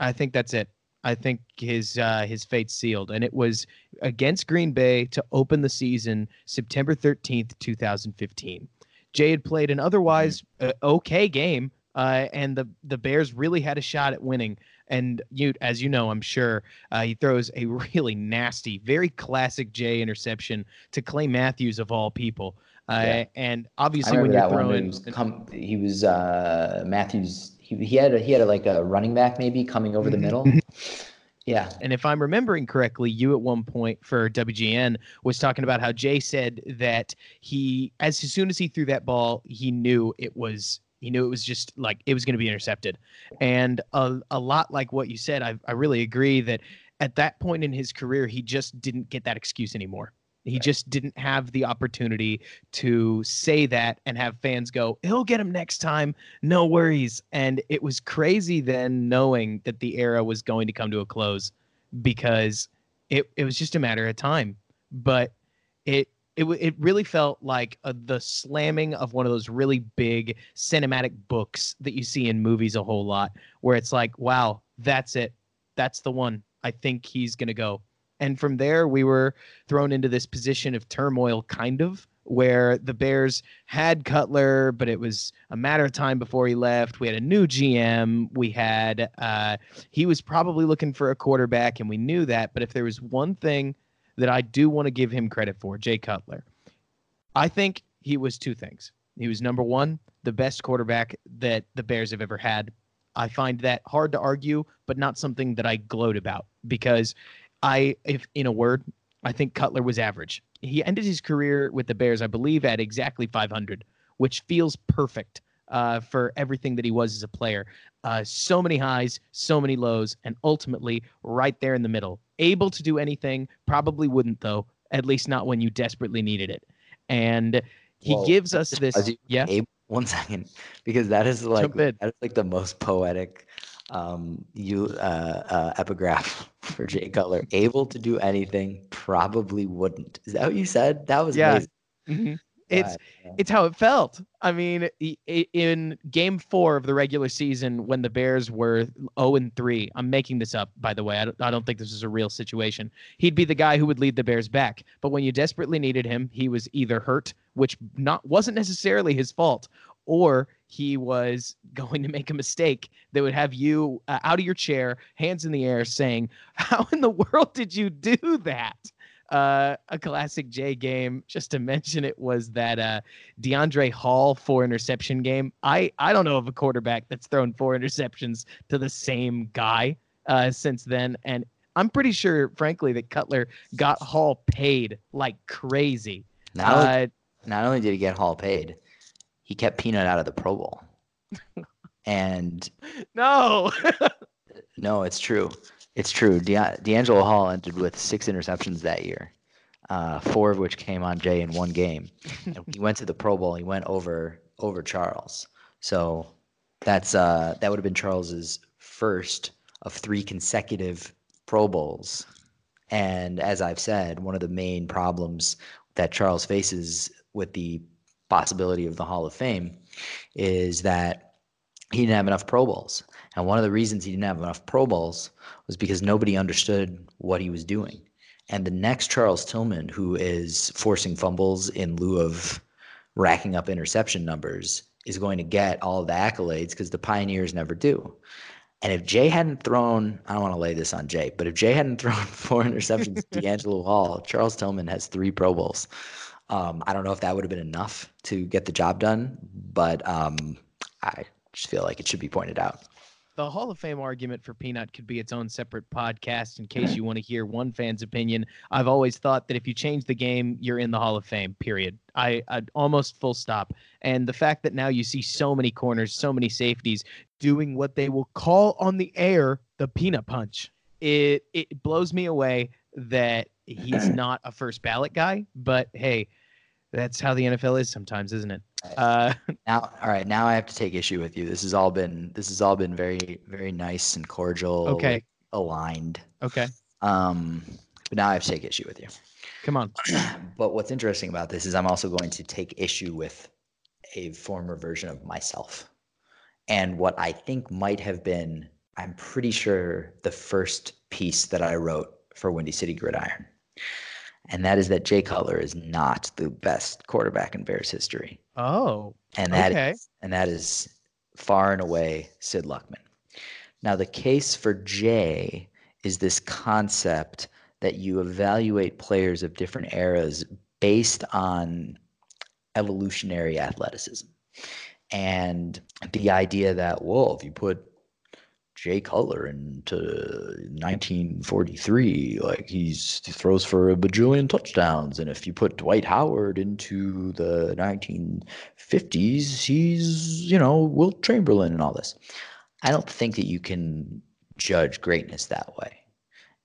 I think that's it. I think his uh, his fate's sealed, and it was against Green Bay to open the season, September thirteenth, two thousand fifteen. Jay had played an otherwise uh, okay game, uh, and the the Bears really had a shot at winning. And you, as you know, I'm sure uh, he throws a really nasty, very classic Jay interception to Clay Matthews of all people. Uh, yeah. And obviously, when you're throwing, he was, come, he was uh, Matthews. He, he had a, he had a, like a running back maybe coming over the middle. Yeah. And if I'm remembering correctly, you at one point for WGN was talking about how Jay said that he, as soon as he threw that ball, he knew it was he knew it was just like it was going to be intercepted. And a, a lot like what you said, I, I really agree that at that point in his career, he just didn't get that excuse anymore. He right. just didn't have the opportunity to say that and have fans go, he'll get him next time. No worries. And it was crazy then knowing that the era was going to come to a close because it, it was just a matter of time. But it it it really felt like a, the slamming of one of those really big cinematic books that you see in movies a whole lot, where it's like, wow, that's it, that's the one. I think he's gonna go. And from there, we were thrown into this position of turmoil, kind of, where the Bears had Cutler, but it was a matter of time before he left. We had a new GM. We had, uh, he was probably looking for a quarterback, and we knew that. But if there was one thing that I do want to give him credit for, Jay Cutler. I think he was two things. He was number one, the best quarterback that the Bears have ever had. I find that hard to argue, but not something that I gloat about because I, if in a word, I think Cutler was average. He ended his career with the Bears, I believe, at exactly 500, which feels perfect uh, for everything that he was as a player. Uh, so many highs, so many lows, and ultimately right there in the middle. Able to do anything, probably wouldn't though. At least not when you desperately needed it. And he well, gives us this. yeah. Able, one second, because that is like that is like the most poetic um you uh, uh epigraph for Jay Cutler. Able to do anything, probably wouldn't. Is that what you said? That was yeah. Mm-hmm. It's it's how it felt. I mean, in game four of the regular season, when the Bears were 0 and 3, I'm making this up, by the way. I don't, I don't think this is a real situation. He'd be the guy who would lead the Bears back. But when you desperately needed him, he was either hurt, which not wasn't necessarily his fault, or he was going to make a mistake that would have you uh, out of your chair, hands in the air, saying, How in the world did you do that? Uh, a classic J game. Just to mention it was that uh, DeAngelo Hall four interception game. I I don't know of a quarterback that's thrown four interceptions to the same guy uh, since then, and I'm pretty sure, frankly, that Cutler got Hall paid like crazy. Not, only, uh, not only did he get Hall paid, he kept Peanut out of the Pro Bowl. and no, no, it's true. It's true. De- DeAngelo Hall ended with six interceptions that year, uh, four of which came on Jay in one game. and he went to the Pro Bowl. He went over over Charles. So that's uh, that would have been Charles's first of three consecutive Pro Bowls. And as I've said, one of the main problems that Charles faces with the possibility of the Hall of Fame is that he didn't have enough Pro Bowls. And one of the reasons he didn't have enough Pro Bowls was because nobody understood what he was doing. And the next Charles Tillman, who is forcing fumbles in lieu of racking up interception numbers, is going to get all the accolades because the Pioneers never do. And if Jay hadn't thrown, I don't want to lay this on Jay, but if Jay hadn't thrown four interceptions to DeAngelo Hall, Charles Tillman has three Pro Bowls. Um, I don't know if that would have been enough to get the job done, but um, I just feel like it should be pointed out. The Hall of Fame argument for Peanut could be its own separate podcast in case you want to hear one fan's opinion. I've always thought that if you change the game, you're in the Hall of Fame, period. I, I almost full stop. And the fact that now you see so many corners, so many safeties doing what they will call on the air the peanut punch. It it blows me away that he's not a first ballot guy, but hey, that's how the NFL is sometimes, isn't it? Uh, now, all right. Now I have to take issue with you. This has all been this has all been very very nice and cordial. Okay. like, aligned. okay, Um, but now I have to take issue with you. come on. but what's interesting about this is I'm also going to take issue with a former version of myself. And what I think might have been, I'm pretty sure, the first piece that I wrote for Windy City Gridiron. And that is that Jay Cutler is not the best quarterback in Bears history. Oh, And that is okay. and that is far and away Sid Luckman. Now, the case for Jay is this concept that you evaluate players of different eras based on evolutionary athleticism. And the idea that, well, if you put Jay Cutler into 1943, like he's he throws for a bajillion touchdowns, and if you put Dwight Howard into the 1950s, he's you know Wilt Chamberlain and all this. I don't think that you can judge greatness that way,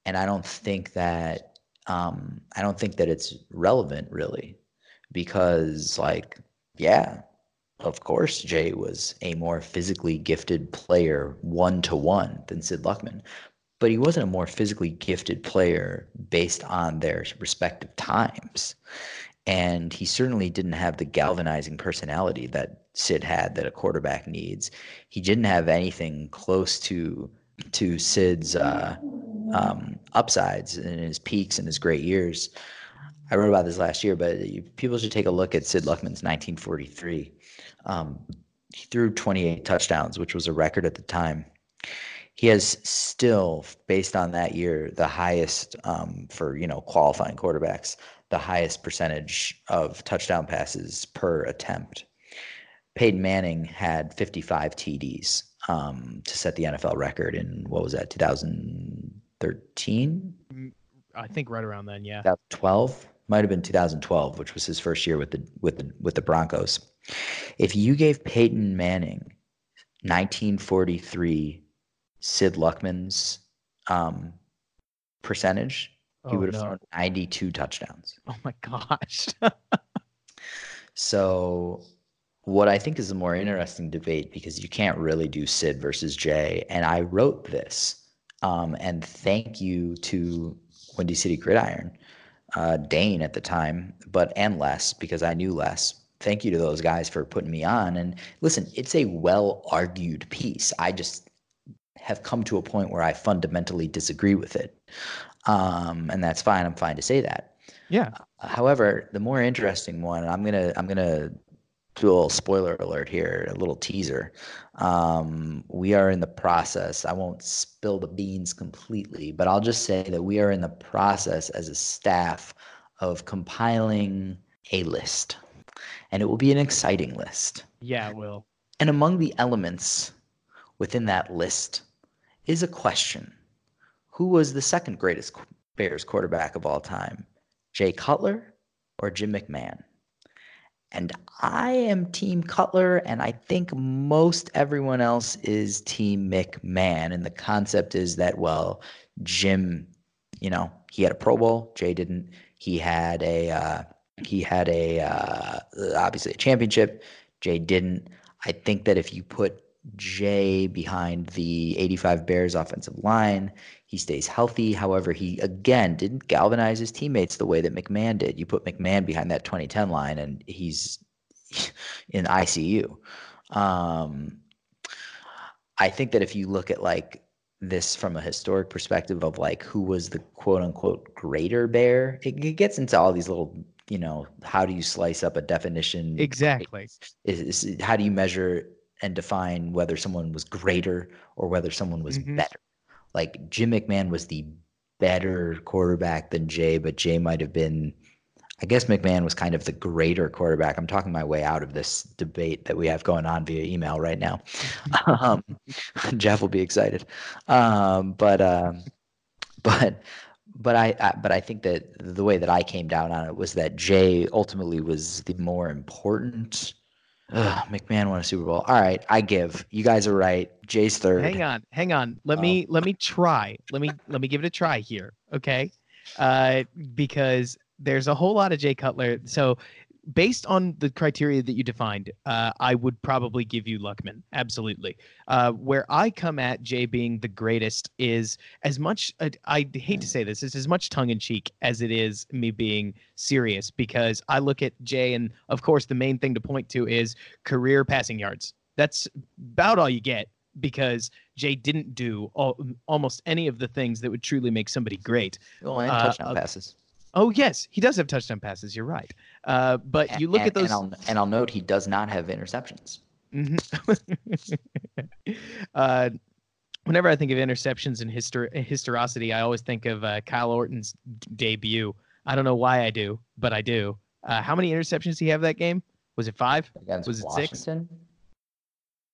and I don't think that um, I don't think that it's relevant really, because like yeah, of course, Jay was a more physically gifted player one to one than Sid Luckman, but he wasn't a more physically gifted player based on their respective times. And he certainly didn't have the galvanizing personality that Sid had that a quarterback needs. He didn't have anything close to to Sid's uh, um, upsides and his peaks and his great years. I wrote about this last year, but people should take a look at Sid Luckman's 1943. Um, he threw 28 touchdowns, which was a record at the time. He has still, based on that year, the highest um, for you know qualifying quarterbacks, the highest percentage of touchdown passes per attempt. Peyton Manning had 55 TDs um, to set the NFL record in what was that 2013, I think right around then, yeah. 2012 might have been 2012, which was his first year with the with the with the Broncos. If you gave Peyton Manning 1943 Sid Luckman's um, percentage, he Oh, would have no. thrown 92 touchdowns. Oh my gosh. So, what I think is a more interesting debate because you can't really do Sid versus Jay, and I wrote this, um, and thank you to Windy City Gridiron, uh, Dane at the time, but and Les because I knew Les. Thank you to those guys for putting me on. And listen, it's a well argued piece. I just have come to a point where I fundamentally disagree with it, um, and that's fine. I'm fine to say that. yeah. However, the more interesting one, I'm gonna I'm gonna do a little spoiler alert here, a little teaser. Um, we are in the process. I won't spill the beans completely, but I'll just say that we are in the process as a staff of compiling a list, and it will be an exciting list. Yeah, it will. And among the elements within that list is a question Who was the second greatest Bears quarterback of all time? Jay Cutler or Jim McMahon? And I am Team Cutler, and I think most everyone else is Team McMahon. And the concept is that, well, Jim, you know, he had a Pro Bowl, Jay didn't. He had a uh, he had a uh, obviously a championship. Jay didn't. I think that if you put Jay behind the 85 Bears offensive line, he stays healthy. However, he again didn't galvanize his teammates the way that McMahon did. You put McMahon behind that 2010 line, and he's in ICU. Um, I think that if you look at like this from a historic perspective of like who was the quote unquote greater bear, it, it gets into all these little, you know, how do you slice up a definition? Exactly. Is, is how do you measure and define whether someone was greater or whether someone was Mhm. better? Like Jim McMahon was the better quarterback than Jay, but Jay might have been, I guess McMahon was kind of the greater quarterback. I'm talking my way out of this debate that we have going on via email right now. Um, Jeff will be excited, um, but um, but but I, I, but I think that the way that I came down on it was that Jay ultimately was the more important. Ugh, McMahon won a Super Bowl. All right, I give. You guys are right. Jay's third. Hang on, hang on. Let oh. me let me try. Let me let me give it a try here. Okay, uh, because there's a whole lot of Jay Cutler. So based on the criteria that you defined, uh, I would probably give you Luckman. Absolutely. Uh, where I come at Jay being the greatest is as much, uh, I hate to say this, it's as much tongue in cheek as it is me being serious because I look at Jay, and of course, the main thing to point to is career passing yards. That's about all you get because Jay didn't do all, almost any of the things that would truly make somebody great. Well, and touchdown uh, passes. Oh yes, he does have touchdown passes. You're right. Uh, but you look and, at those, and I'll, and I'll, note he does not have interceptions. Mm-hmm. uh, whenever I think of interceptions and histor- historicity, I always think of uh, Kyle Orton's debut. I don't know why I do, but I do. Uh, how many interceptions did he have that game? Was it five? Against was it Washington? six?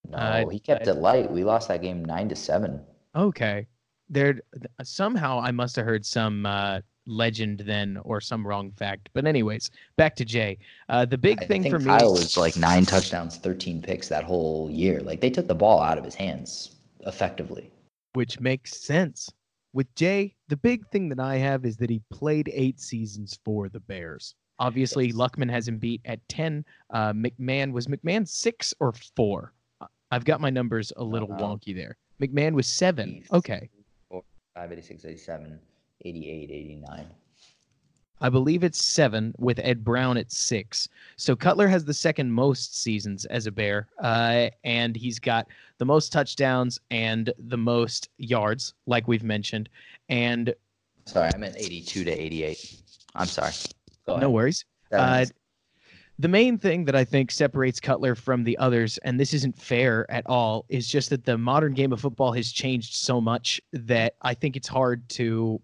No, uh, he kept it light. We lost that game nine to seven. Okay. There somehow I must have heard some uh, legend then or some wrong fact. But anyways, back to Jay. Uh, the big I thing for me Kyle was like nine touchdowns, thirteen picks that whole year. Like they took the ball out of his hands effectively. Which makes sense. With Jay, the big thing that I have is that he played eight seasons for the Bears. Obviously, yes. Luckman has him beat at ten. Uh, McMahon was McMahon six or four. I've got my numbers a little uh wonky there. McMahon was seven. Okay. Four, five, 86, 87. 88, 89. I believe it's seven with Ed Brown at six. So Cutler has the second most seasons as a Bear, uh, and he's got the most touchdowns and the most yards, like we've mentioned. And sorry, I meant 82 to 88. I'm sorry. No worries. Uh, the main thing that I think separates Cutler from the others, and this isn't fair at all, is just that the modern game of football has changed so much that I think it's hard to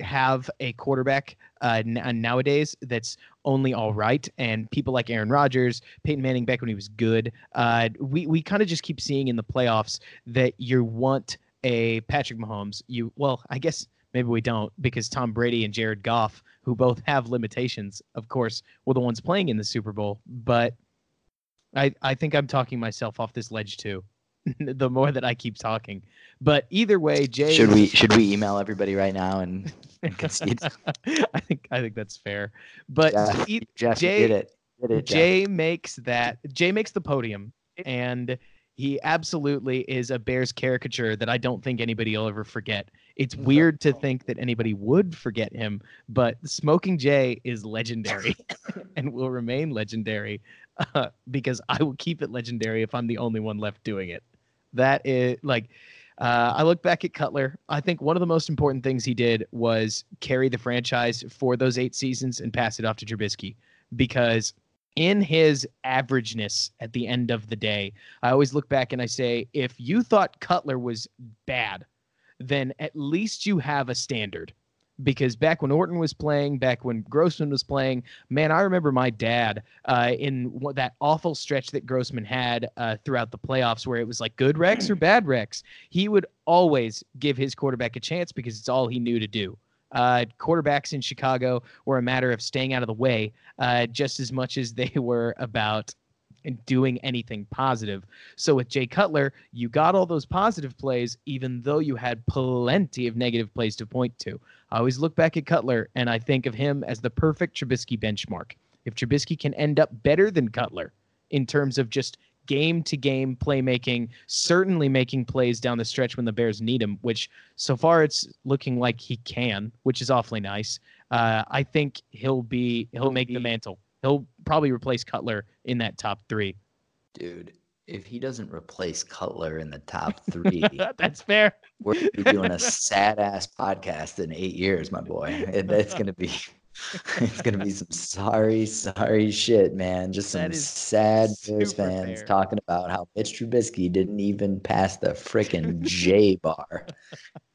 have a quarterback uh, n- uh, nowadays that's only all right, and people like Aaron Rodgers, Peyton Manning back when he was good, uh, we we kind of just keep seeing in the playoffs that you want a Patrick Mahomes. You well, I guess maybe we don't because Tom Brady and Jared Goff, who both have limitations, of course, were the ones playing in the Super Bowl. But I I think I'm talking myself off this ledge too. the more that I keep talking. But either way, Jay should we should we email everybody right now and? I think I think that's fair. But he, Jeff Jay, did it. Did it Jay makes that. Jay makes the podium, and he absolutely is a Bears caricature that I don't think anybody will ever forget. It's weird to think that anybody would forget him, but Smoking Jay is legendary and will remain legendary uh, because I will keep it legendary if I'm the only one left doing it. That is like, uh, I look back at Cutler. I think one of the most important things he did was carry the franchise for those eight seasons and pass it off to Trubisky because in his averageness at the end of the day, I always look back and I say, if you thought Cutler was bad, then at least you have a standard because back when Orton was playing, back when Grossman was playing, man, I remember my dad uh, in what, that awful stretch that Grossman had uh, throughout the playoffs, where it was like good Rex or bad Rex. He would always give his quarterback a chance because it's all he knew to do. Uh, quarterbacks in Chicago were a matter of staying out of the way uh, just as much as they were about doing anything positive. So with Jay Cutler, you got all those positive plays, even though you had plenty of negative plays to point to. I always look back at Cutler and I think of him as the perfect Trubisky benchmark. If Trubisky can end up better than Cutler in terms of just game to game playmaking, certainly making plays down the stretch when the Bears need him, which so far it's looking like he can, which is awfully nice. Uh, I think he'll be he'll make the mantle he'll probably replace Cutler in that top three. Dude, if he doesn't replace Cutler in the top three, that's fair. We're doing a sad ass podcast in eight years, my boy. And that's gonna be it's gonna be some sorry, sorry shit, man. Just some sad Bears fans fair. talking about how Mitch Trubisky didn't even pass the freaking J bar.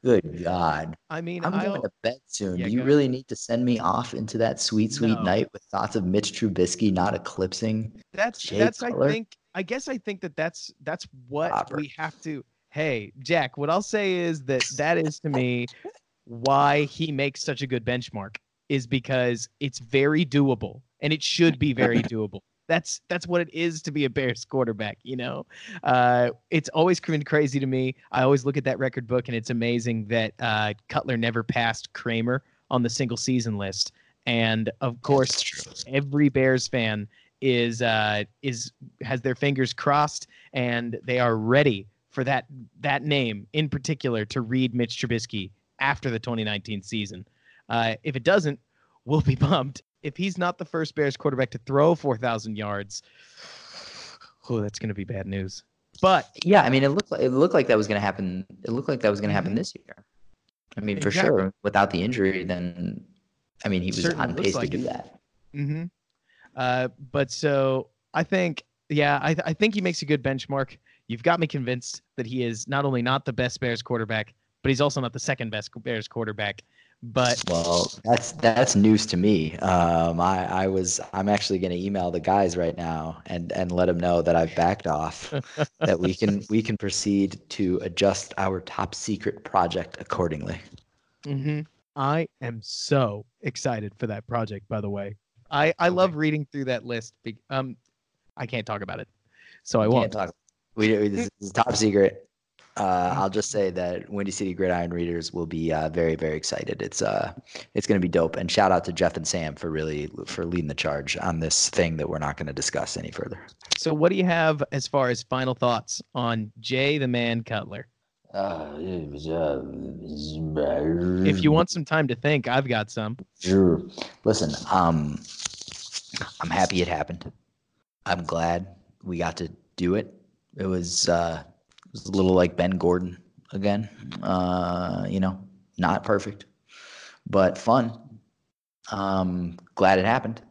Good God. I mean, I'm I going to bed soon. Yeah, Do you really need to send me off into that sweet, sweet No. night with thoughts of Mitch Trubisky not eclipsing? that's Jay that's I Cutler? think I guess I think that that's that's what Robert. we have to. Hey, Jack, what I'll say is that that is to me why he makes such a good benchmark is because it's very doable and it should be very doable. That's that's what it is to be a Bears quarterback, you know. Uh, it's always been crazy to me. I always look at that record book and it's amazing that uh, Cutler never passed Kramer on the single season list. And of course, every Bears fan is uh, is has their fingers crossed and they are ready for that that name in particular to read Mitch Trubisky after the 2019 season. Uh, if it doesn't, we'll be bummed. If he's not the first Bears quarterback to throw 4,000 yards, oh, that's going to be bad news. But Yeah, I mean, it looked like it looked like that was going to happen. It looked like that was going to happen Mhm. this year. I mean, for Exactly. sure. Without the injury, then I mean, he was Certainly on pace like to do it. that. hmm Uh, but so I think, yeah, I, I think he makes a good benchmark. You've got me convinced that he is not only not the best Bears quarterback, but he's also not the second best Bears quarterback. But Well, that's that's news to me. Um, I, I was I'm actually going to email the guys right now and and let them know that I've backed off. that we can we can proceed to adjust our top secret project accordingly. mhm, I am so excited for that project. By the way, I I love reading through that list. be- Um, I can't talk about it, so I Can't won't. talk. We we- this is top secret. Uh, I'll just say that Windy City Gridiron readers will be uh, very very excited. It's uh it's going to be dope. And shout out to Jeff and Sam for really for leading the charge on this thing that we're not going to discuss any further. So, what do you have as far as final thoughts on Jay the Man Cutler? Uh, If you want some time to think, I've got some. Sure. Listen, um, I'm happy it happened. I'm glad we got to do it. It was uh, it was a little like Ben Gordon again. Uh, you know, not perfect, but fun. Um, glad it happened.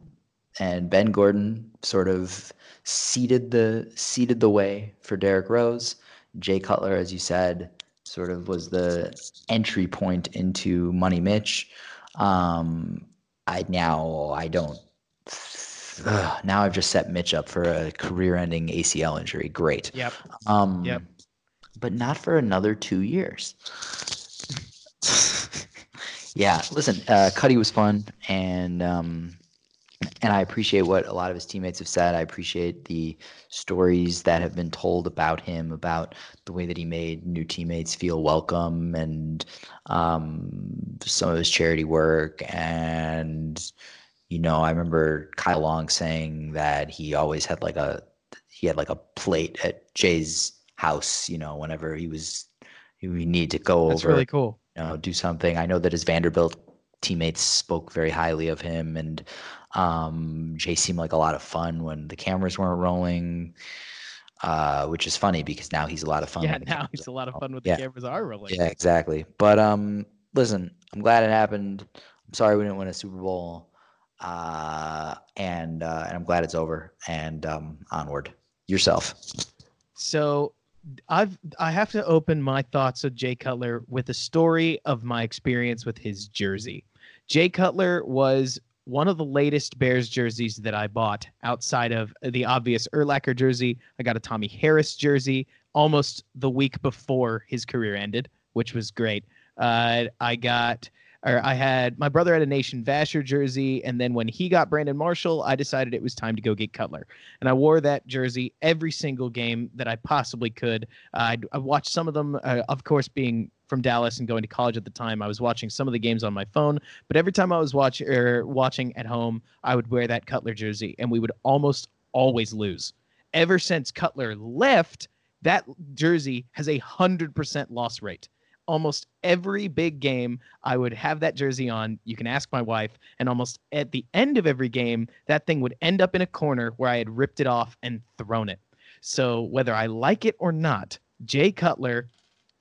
And Ben Gordon sort of seeded the seeded the way for Derrick Rose. Jay Cutler, as you said, sort of was the entry point into Money Mitch. Um, I now I don't. Ugh, now I've just set Mitch up for a career-ending ACL injury. Great. Yep. Um, Yep. But not for another two years. yeah. Listen, uh, Cuddy was fun, and um, and I appreciate what a lot of his teammates have said. I appreciate the stories that have been told about him, about the way that he made new teammates feel welcome, and um, some of his charity work. And you know, I remember Kyle Long saying that he always had like a he had like a plate at Jay's house. You know, whenever he was would need to go That's over really cool. you know, do something. I know that his Vanderbilt teammates spoke very highly of him, and um, Jay seemed like a lot of fun when the cameras weren't rolling, uh, which is funny because now he's a lot of fun. Yeah, now he's a lot of fun with Yeah. the cameras are rolling. Yeah, exactly. But um, listen, I'm glad it happened. I'm sorry we didn't win a Super Bowl, uh, and uh, and I'm glad it's over and um, onward. Yourself. So I've I have to open my thoughts of Jay Cutler with a story of my experience with his jersey. Jay Cutler was one of the latest Bears jerseys that I bought outside of the obvious Urlacher jersey. I got a Tommie Harris jersey almost the week before his career ended, which was great. Uh, I got or I had my brother had a Nathan Vasher jersey, and then when he got Brandon Marshall, I decided it was time to go get Cutler and I wore that jersey every single game that I possibly could. Uh, I watched some of them, uh, of course, being from Dallas and going to college at the time. I was watching some of the games on my phone, but every time I was watch er, watching at home, I would wear that Cutler jersey, and we would almost always lose. Ever since Cutler left, that jersey has a hundred percent loss rate. Almost every big game, I would have that jersey on. You can ask my wife, and almost at the end of every game, that thing would end up in a corner where I had ripped it off and thrown it. So whether I like it or not, Jay Cutler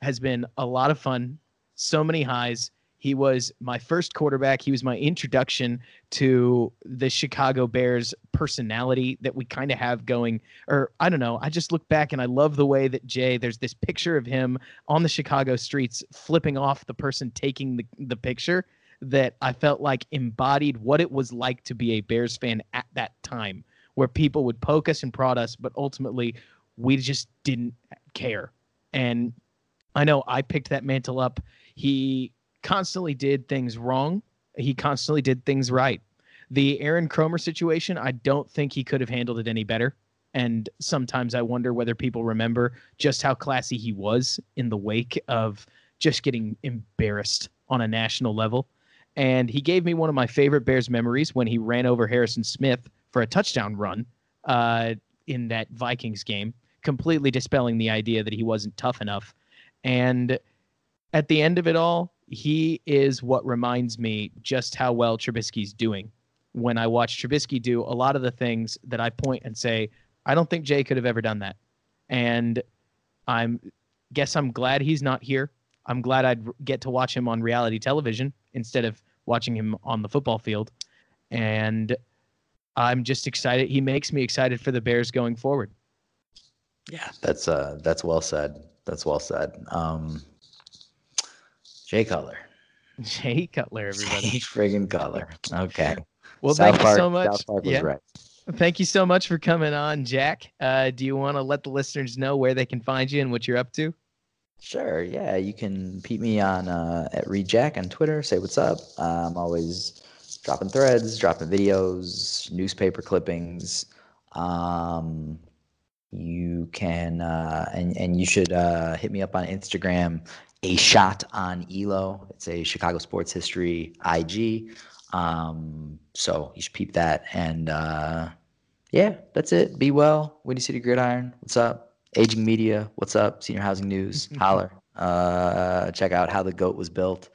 has been a lot of fun. So many highs. He was my first quarterback. He was my introduction to the Chicago Bears personality that we kind of have going. Or I don't know. I just look back and I love the way that Jay, there's this picture of him on the Chicago streets flipping off the person taking the, the picture that I felt like embodied what it was like to be a Bears fan at that time, where people would poke us and prod us, but ultimately we just didn't care. And I know I picked that mantle up. He constantly did things wrong. He constantly did things right. The Aaron Kromer situation, I don't think he could have handled it any better. And sometimes I wonder whether people remember just how classy he was in the wake of just getting embarrassed on a national level. And he gave me one of my favorite Bears memories when he ran over Harrison Smith for a touchdown run uh, in that Vikings game, completely dispelling the idea that he wasn't tough enough. And at the end of it all, he is what reminds me just how well Trubisky's doing. When I watch Trubisky do a lot of the things that I point and say, I don't think Jay could have ever done that. And I'm guess I'm glad he's not here. I'm glad I'd get to watch him on reality television instead of watching him on the football field. And I'm just excited. He makes me excited for the Bears going forward. Yeah, that's uh that's well said. That's well said. Um Jay Cutler. Jay Cutler, everybody. Jay friggin' Cutler. Okay. Well, South thank Park, you so much. South Park was Yeah. right. Thank you so much for coming on, Jack. Uh, do you want to let the listeners know where they can find you and what you're up to? Sure. Yeah, you can peep me on uh, at Read Jack on Twitter. Say what's up. Uh, I'm always dropping threads, dropping videos, newspaper clippings. Um, can uh, and and you should uh, hit me up on Instagram. A shot on Elo. It's a Chicago sports history IG. Um, so you should peep that. And uh, yeah, that's it. Be well. Windy City Gridiron. What's up? Aging Media. What's up? Senior Housing News. Holler. Uh, check out how the goat was built.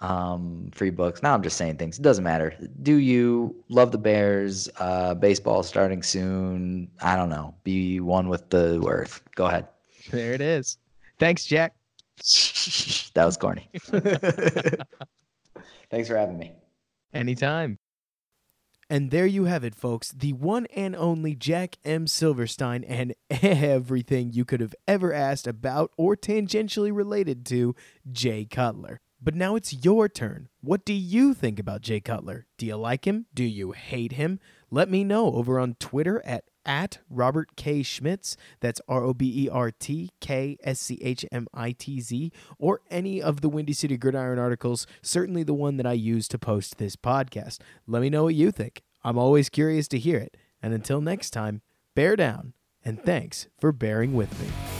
Um, free books. Now I'm just saying things. It doesn't matter. Do you love the Bears? Uh, baseball starting soon. I don't know. Be one with the earth. Go ahead. There it is. Thanks, Jack. that was corny. Thanks for having me. Anytime. And there you have it, folks. The one and only Jack M. Silverstein and everything you could have ever asked about or tangentially related to Jay Cutler. But now it's your turn. What do you think about Jay Cutler? Do you like him? Do you hate him? Let me know over on Twitter at at Robert K. Schmitz. That's R O B E R T K S C H M I T Z, or any of the Windy City Gridiron articles, certainly the one that I use to post this podcast. Let me know what you think. I'm always curious to hear it. And until next time, bear down, and thanks for bearing with me.